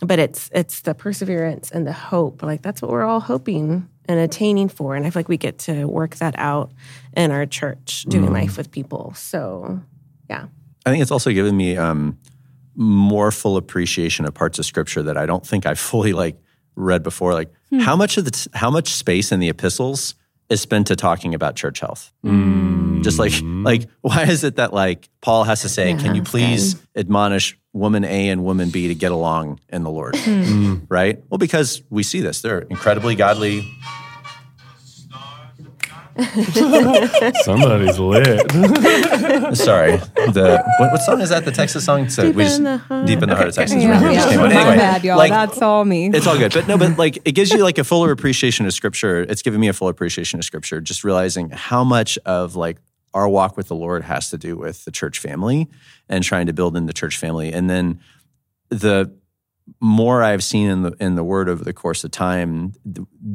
But it's it's the perseverance and the hope. Like that's what we're all hoping and attaining for. And i feel like we get to work that out in our church doing mm-hmm. life with people. So yeah. I think it's also given me um, more full appreciation of parts of scripture that I don't think I fully like read before. Like hmm. how much of the how much space in the epistles is spent to talking about church health? Mm. Just like like why is it that like Paul has to say, Yeah, "Can you that's please admonish woman A and woman B to get along in the Lord?" Hmm. Hmm. Right? Well, because we see this, they're incredibly godly. Somebody's lit. Sorry, the what, what song is that? The Texas song? So Deep we just in the heart. deep in the heart of Texas. Yeah, right? yeah. Just came out. My Anyway, bad, y'all. like, That's all me. It's all good. But no, but like it gives you like a fuller appreciation of scripture. It's given me a full appreciation of scripture, just realizing how much of like our walk with the Lord has to do with the church family and trying to build in the church family. And then the more I've seen in the in the word over the course of time,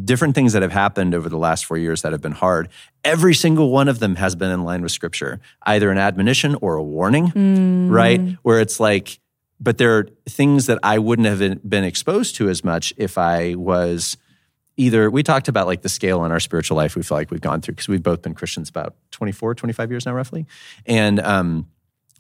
different things that have happened over the last four years that have been hard. Every single one of them has been in line with Scripture, either an admonition or a warning, right? Where it's like, but there are things that I wouldn't have been- been exposed to as much if I was either. We talked about like the scale in our spiritual life. We feel like we've gone through because we've both been Christians about 24, 25 years now, roughly, and um,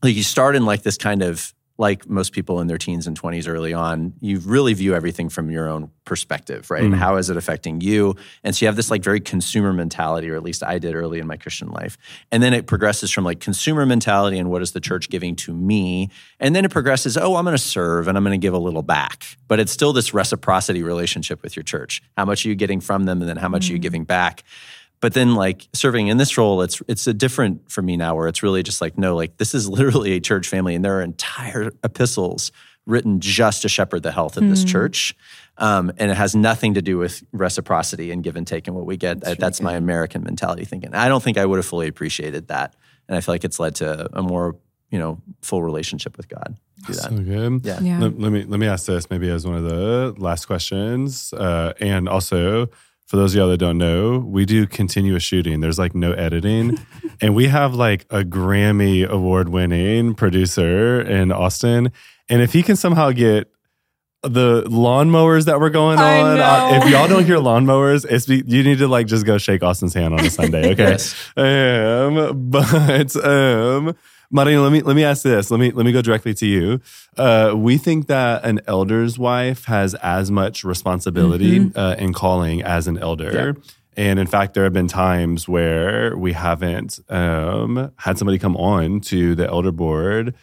like you start in like this kind of like most people in their teens and 20s early on you really view everything from your own perspective right? And how is it affecting you? And so you have this like very consumer mentality or at least i did early in my christian life. And then it progresses from like consumer mentality and what is the church giving to me? And then it progresses oh i'm going to serve and i'm going to give a little back. But it's still this reciprocity relationship with your church. How much are you getting from them? And then how much are you mm-hmm. giving back but then like serving in this role it's it's a different for me now where it's really just like no like this is literally a church family and there are entire epistles written just to shepherd the health of this church. Um, and it has nothing to do with reciprocity and give and take and what we get. That's, my american mentality thinking. I don't think i would have fully appreciated that. And i feel like it's led to a more you know full relationship with god. Through that. So good. Yeah. Yeah. Let, let me let me ask this maybe as one of the last questions, uh, and also for those of y'all that don't know, we do continuous shooting. There's like no editing, and we have like a Grammy award winning producer in Austin, and if he can somehow get the lawnmowers that were going on. uh, if y'all don't hear lawnmowers, it's be, you need to like just go shake Austin's hand on a Sunday, okay? Yes. Um, but um, Marina, let me let me ask this. Let me let me go directly to you. Uh, we think that an elder's wife has as much responsibility uh, in calling as an elder. And in fact, there have been times where we haven't um, had somebody come on to the elder board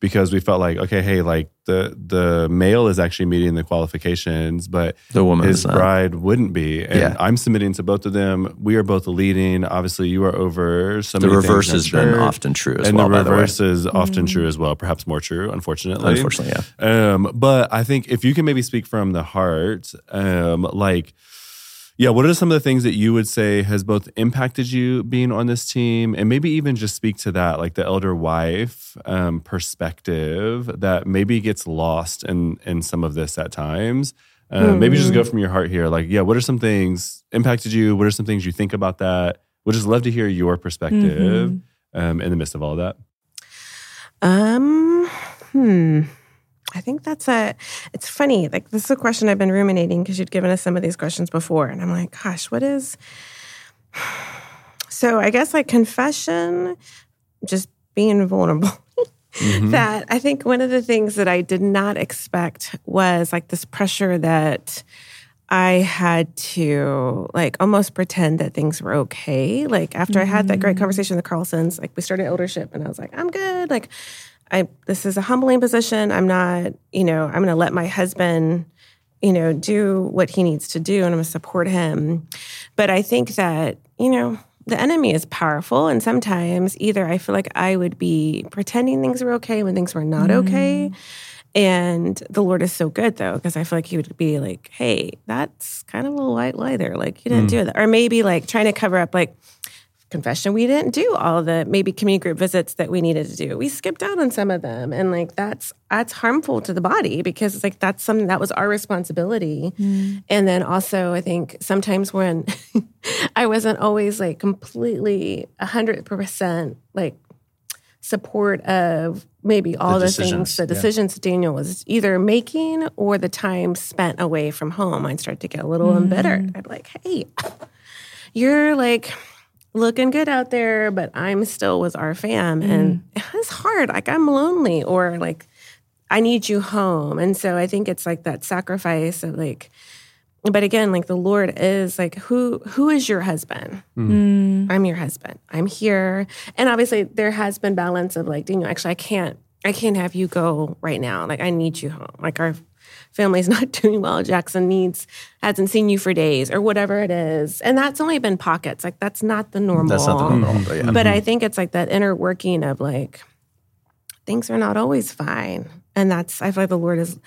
because we felt like, okay, hey, like the the male is actually meeting the qualifications, but The woman his bride wouldn't be. And Yeah. I'm submitting to both of them. We are both leading. Obviously, you are over so the many reverse has been often true as and well the by the way reverse is often true as well, perhaps more true, unfortunately. unfortunately yeah Um, but I think if you can maybe speak from the heart, um, like, yeah, what are some of the things that you would say has both impacted you being on this team, and maybe even just speak to that, like the elder wife um, perspective that maybe gets lost in in some of this at times. Um, Maybe just go from your heart here, like, yeah, what are some things impacted you? What are some things you think about that? Would just love to hear your perspective um, in the midst of all that. Um, hmm. I think that's a, it's funny. Like, this is a question I've been ruminating because you'd given us some of these questions before. And I'm like, gosh, what is, so I guess like confession, just being vulnerable. mm-hmm. That I think one of the things that I did not expect was like this pressure that I had to like almost pretend that things were okay. Like after mm-hmm. I had that great mm. conversation with the Carlsons, like we started eldership and I was like, I'm good. Like I this is a humbling position. I'm not, you know, I'm gonna let my husband, you know, do what he needs to do and I'm gonna support him. But I think that, you know, the enemy is powerful. And sometimes either I feel like I would be pretending things were okay when things were not mm. okay. And the Lord is so good though, because I feel like He would be like, hey, that's kind of a white lie there. Like, you didn't mm. do that. Or maybe like trying to cover up, like, confession we didn't do all the maybe community group visits that we needed to do we skipped out on some of them and like that's that's harmful to the body because it's like that's something that was our responsibility mm. and then also i think sometimes when i wasn't always like completely 100% like support of maybe all the, the things the decisions yeah. daniel was either making or the time spent away from home i'd start to get a little mm. embittered i'd be like hey you're like looking good out there, but I'm still with our fam. Mm. And it's hard. Like I'm lonely or like I need you home. And so I think it's like that sacrifice of like, but again, like the Lord is like, who who is your husband? Mm. I'm your husband. I'm here. And obviously there has been balance of like, Daniel, actually I can't I can't have you go right now. Like I need you home. Like our family's not doing well. Jackson needs hasn't seen you for days or whatever it is. And that's only been pockets. Like that's not the normal. That's not the normal. But, yeah. but I think it's like that inner working of like things are not always fine. And that's I feel like the Lord has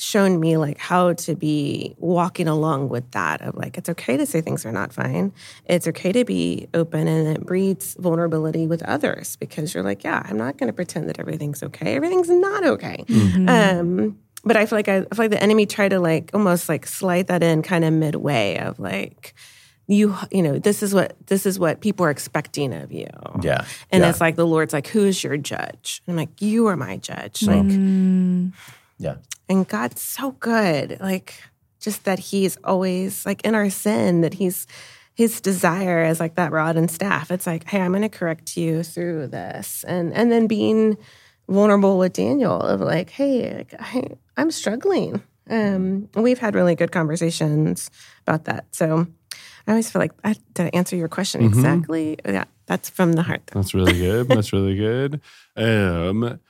shown me like how to be walking along with that of like it's okay to say things are not fine it's okay to be open and it breeds vulnerability with others because you're like yeah i'm not going to pretend that everything's okay everything's not okay mm-hmm. um, but I feel like I, I, feel like the enemy tried to like almost like slide that in kind of midway of like you you know this is what this is what people are expecting of you. Yeah and yeah. it's like the lord's like who's your judge? And i'm like you are my judge. Like mm. yeah. and god's so good like just that he's always like in our sin that he's his desire is like that rod and staff. It's like hey i'm going to correct you through this. And and then being vulnerable with Daniel of like, hey, I, am struggling. Um, we've had really good conversations about that. So I always feel like I, did I answer your question mm-hmm. exactly? Yeah, that's from the heart. Though. That's really good. that's really good. Um,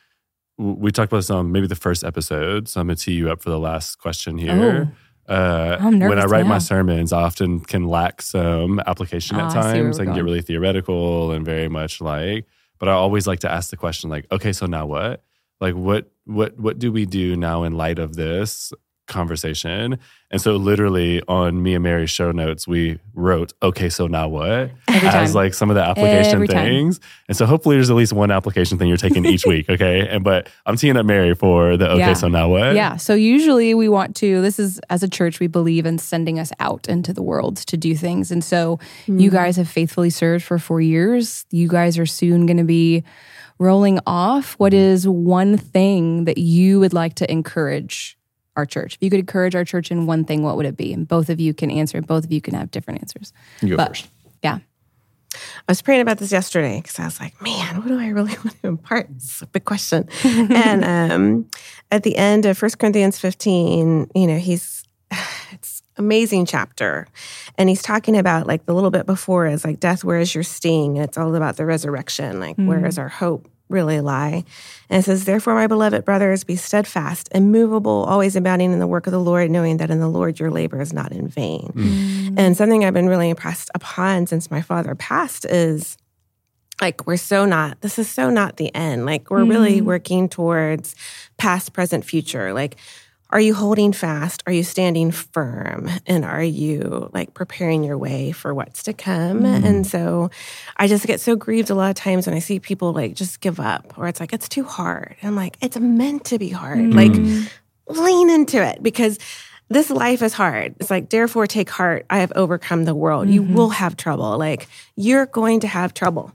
we talked about this on maybe the first episode, so I'm gonna tee you up for the last question here. Oh. Uh, when I write my sermons, I often can lack some application oh, at times. I, I can get really theoretical and very much like but I always like to ask the question like, okay, so now what? Like what what what do we do now in light of this? conversation. And so literally on me and Mary's show notes, we wrote, okay, so now what? As like some of the application Every things. Time. And so hopefully there's at least one application thing you're taking each week. Okay. And but I'm teeing up Mary for the okay, yeah. so now what? Yeah. So usually we want to, this is as a church, we believe in sending us out into the world to do things. And so mm. you guys have faithfully served for four years. You guys are soon going to be rolling off. What is one thing that you would like to encourage our church? If you could encourage our church in one thing, what would it be? And both of you can answer, and both of you can have different answers. You go but, first. Yeah. I was praying about this yesterday because I was like, man, what do I really want to impart? It's a big question. and um, at the end of 1 Corinthians 15, you know, he's, it's amazing chapter. And he's talking about like the little bit before is like death, where is your sting? And it's all about the resurrection. Like, mm. where is our hope? really lie. And it says, Therefore, my beloved brothers, be steadfast, immovable, always abounding in the work of the Lord, knowing that in the Lord your labor is not in vain. Mm. And something I've been really impressed upon since my father passed is like, we're so not, this is so not the end. Like, we're mm. really working towards past, present, future. Like, are you holding fast? Are you standing firm? And are you like preparing your way for what's to come? Mm. And so I just get so grieved a lot of times when I see people like just give up or it's like, it's too hard. And I'm like, it's meant to be hard. Mm. Like, lean into it because this life is hard. It's like, therefore, take heart. I have overcome the world. Mm-hmm. You will have trouble. Like, you're going to have trouble.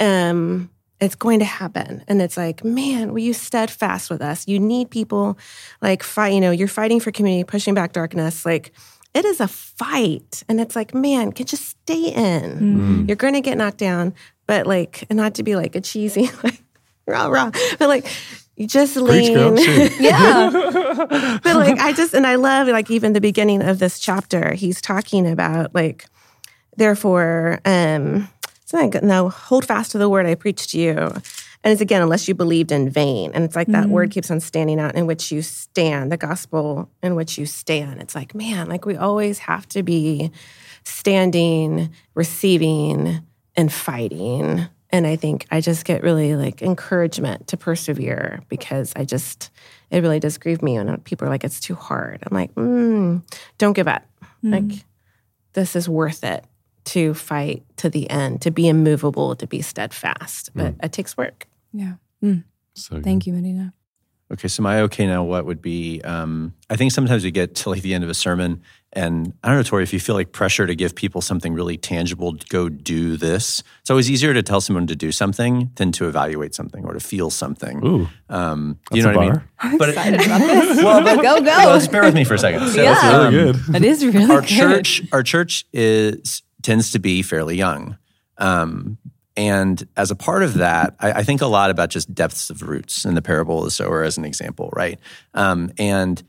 Um, it's going to happen. And it's like, man, will you steadfast with us? You need people like fight, you know, you're fighting for community, pushing back darkness. Like it is a fight. And it's like, man, can just stay in. Mm. You're going to get knocked down, but like, and not to be like a cheesy, like, rah, rah, but like, you just lean. Yeah. but like, I just, and I love like even the beginning of this chapter, he's talking about like, therefore, um, it's not good. No, hold fast to the word I preached to you. And it's again, unless you believed in vain. And it's like that word keeps on standing out in which you stand, the gospel in which you stand. It's like, man, like we always have to be standing, receiving, and fighting. And I think I just get really like encouragement to persevere because I just, it really does grieve me when people are like, it's too hard. I'm like, mm, don't give up. Like, this is worth it to fight to the end, to be immovable, to be steadfast. But it takes work. yeah. So good. Thank you, Marina. Okay, so my okay now what would be? Um, I think sometimes we get to like the end of a sermon, and I don't know, Tory, if you feel like pressure to give people something really tangible, to go do this. It's always easier to tell someone to do something than to evaluate something or to feel something. Ooh, Um, that's you know a what I mean? I'm But- excited about this. Well, but, go, go. well, just bear with me for a second. So, Yeah. That's really um, good. it is really our good. church our church is tends to be fairly young. Um, and as a part of that I, I think a lot about just depths of roots in the parable of the sower as an example right? Um, and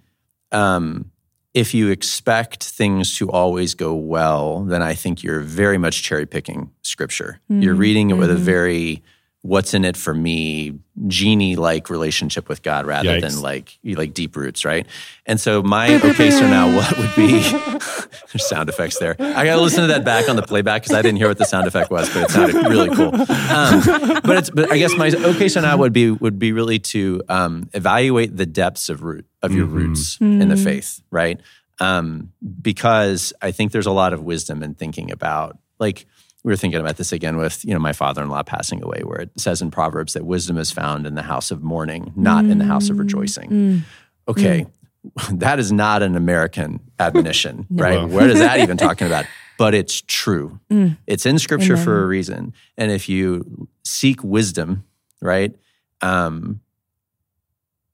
um, if you expect things to always go well then i think you're very much cherry picking scripture. You're reading it with a very what's in it for me genie like relationship with god rather Yikes. than like like deep roots right? And so my okay so now what would be there's sound effects there. I gotta listen to that back on the playback because i didn't hear what the sound effect was but it sounded really cool. Um, but it's but i guess my okay so now would be would be really to um, evaluate the depths of root of your roots in the faith right? Um, because i think there's a lot of wisdom in thinking about like we were thinking about this again with you know my father-in-law passing away where it says in proverbs that wisdom is found in the house of mourning not in the house of mm. rejoicing. Mm. Okay mm. that is not an american admonition right? Wow. what is that even talking about? But it's true. It's in scripture for a reason. And if you seek wisdom right um,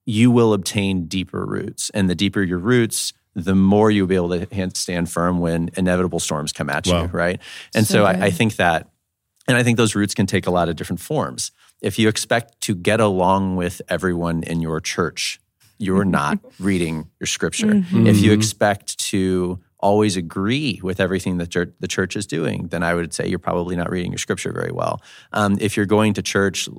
you will obtain deeper roots. And the deeper your roots the more you'll be able to stand firm when inevitable storms come at Wow. you right? And So so, I. I think that and i think those roots can take a lot of different forms. If you expect to get along with everyone in your church you're mm-hmm. not reading your scripture. Mm-hmm. If you mm-hmm. expect to always agree with everything that the church is doing then i would say you're probably not reading your scripture very well. Um, if you're going to church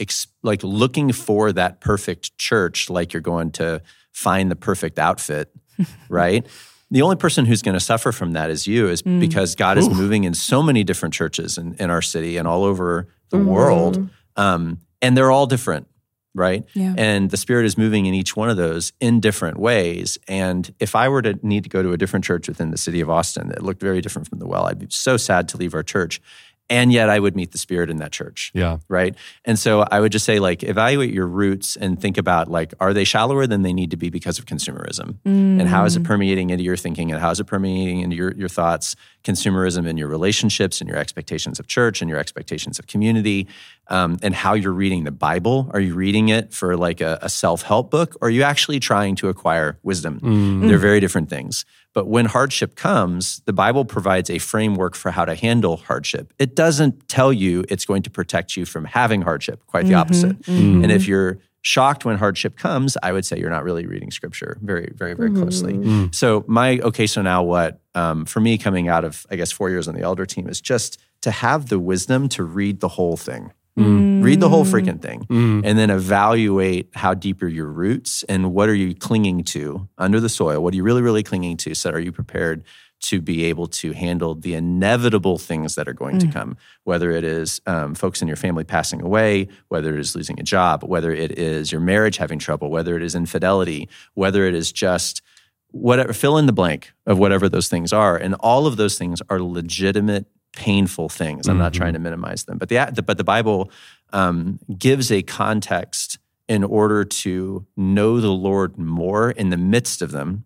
ex- like looking for that perfect church like you're going to find the perfect outfit right? The only person who's going to suffer from that is you is because god is moving in so many different churches in, in our city and all over the world um, and they're all different right? Yeah. and the spirit is moving in each one of those in different ways and if i were to need to go to a different church within the city of austin that looked very different from the well i'd be so sad to leave our church and yet i would meet the spirit in that church. Yeah. right? And so i would just say like evaluate your roots and think about like are they shallower than they need to be because of consumerism? And how is it mm. permeating into your thinking and how is it permeating into your, your thoughts consumerism in your relationships and your expectations of church and your expectations of community um, and how you're reading the bible. Are you reading it for like a, a self-help book or are you actually trying to acquire wisdom? Mm. They're very different things. But when hardship comes, the Bible provides a framework for how to handle hardship. It doesn't tell you it's going to protect you from having hardship, quite the mm-hmm. opposite. Mm-hmm. And if you're shocked when hardship comes, I would say you're not really reading scripture very, very, very closely. Mm. Mm. So, my okay, so now what? Um, for me, coming out of, I guess, four years on the elder team is just to have the wisdom to read the whole thing. Mm. Read the whole freaking thing and then evaluate how deep are your roots and what are you clinging to under the soil? What are you really, really clinging to? So, are you prepared to be able to handle the inevitable things that are going to come, whether it is um, folks in your family passing away, whether it is losing a job, whether it is your marriage having trouble, whether it is infidelity, whether it is just whatever, fill in the blank of whatever those things are. And all of those things are legitimate, painful things. I'm not trying to minimize them, but the, but the Bible um, gives a context in order to know the Lord more in the midst of them.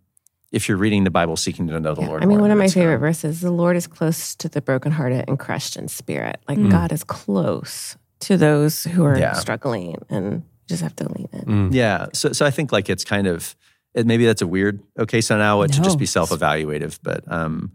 If you're reading the Bible, seeking to know the Yeah. Lord. I mean, more one of my midst favorite them. verses the Lord is close to the brokenhearted and crushed in spirit. Like, God is close to those who are Yeah. struggling and just have to lean in. Mm. Yeah. So, so I think like it's kind of it, maybe that's a weird okay. So now it should just be self evaluative, but um,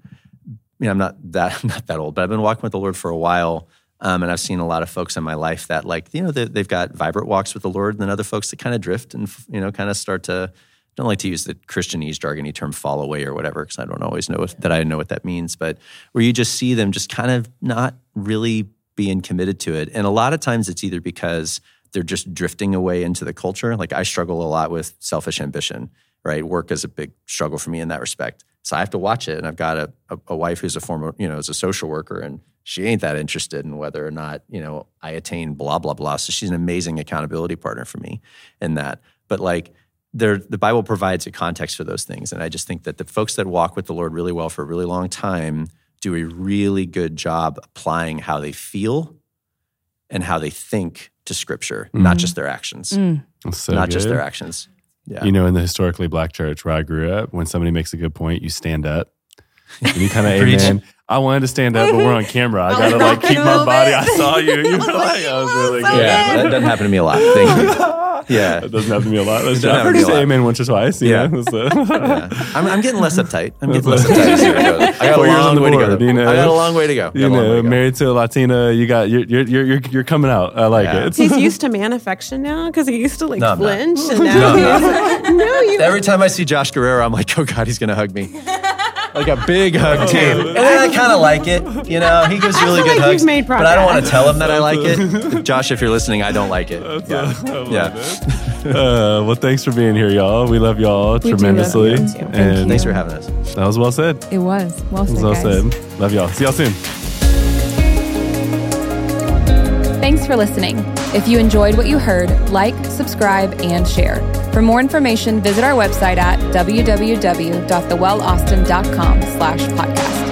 you know, I'm not that I'm not that old, but I've been walking with the Lord for a while. Um, and I've seen a lot of folks in my life that like, you know, they, they've got vibrant walks with the Lord and then other folks that kind of drift and, you know, kind of start to, don't like to use the Christianese jargony term fall away or whatever, because I don't always know if, that I know what that means, but where you just see them just kind of not really being committed to it. And a lot of times it's either because they're just drifting away into the culture. Like I struggle a lot with selfish ambition, right? Work is a big struggle for me in that respect. So I have to watch it. And I've got a, a, a wife who's a former, you know, is a social worker and she ain't that interested in whether or not, you know, I attain blah, blah, blah. So she's an amazing accountability partner for me in that. But like there, the Bible provides a context for those things. And I just think that the folks that walk with the Lord really well for a really long time do a really good job applying how they feel and how they think to scripture, not mm-hmm. just their actions. That's so not just their actions. Yeah. You know, in the historically black church where I grew up, when somebody makes a good point, you stand up. And you kind of amen. I wanted to stand up, but we're on camera. I gotta like keep my body. I saw you. You were like, I was really good. yeah, that doesn't happen to me a lot. Thank you. Yeah. That doesn't happen to me a lot. That's doesn't I've happen heard to you say amen once or twice. you Yeah. so- Yeah. I'm, I'm getting less uptight. I'm getting less uptight. as the year goes. I got Four a long the way to go. you know. I got a long way to go. you Got a long way know, to go. married to a Latina, you got you're you're you're you're, you're coming out. I like Yeah. it. He's used to man affection now because he used to like No, flinch, and now No, he's no, you. Every time I see Josh Guerrero, I'm like, oh God, he's going to hug me. Like a big hug team. And then I kind of like it. You know, he gives really feel good like hugs. you've made but I don't want to tell him that I like it. Josh, if you're listening, I don't like it. Yeah. yeah. Uh, well, thanks for being here, y'all. We love y'all do love tremendously. you, too. and Thanks for having us. that was well said. It was. Well That said, was well guys. said. Love y'all. See y'all soon. Thanks for listening. If you enjoyed what you heard, like, subscribe, and share. For more information, visit our website at www.thewellaustin.com slash podcast.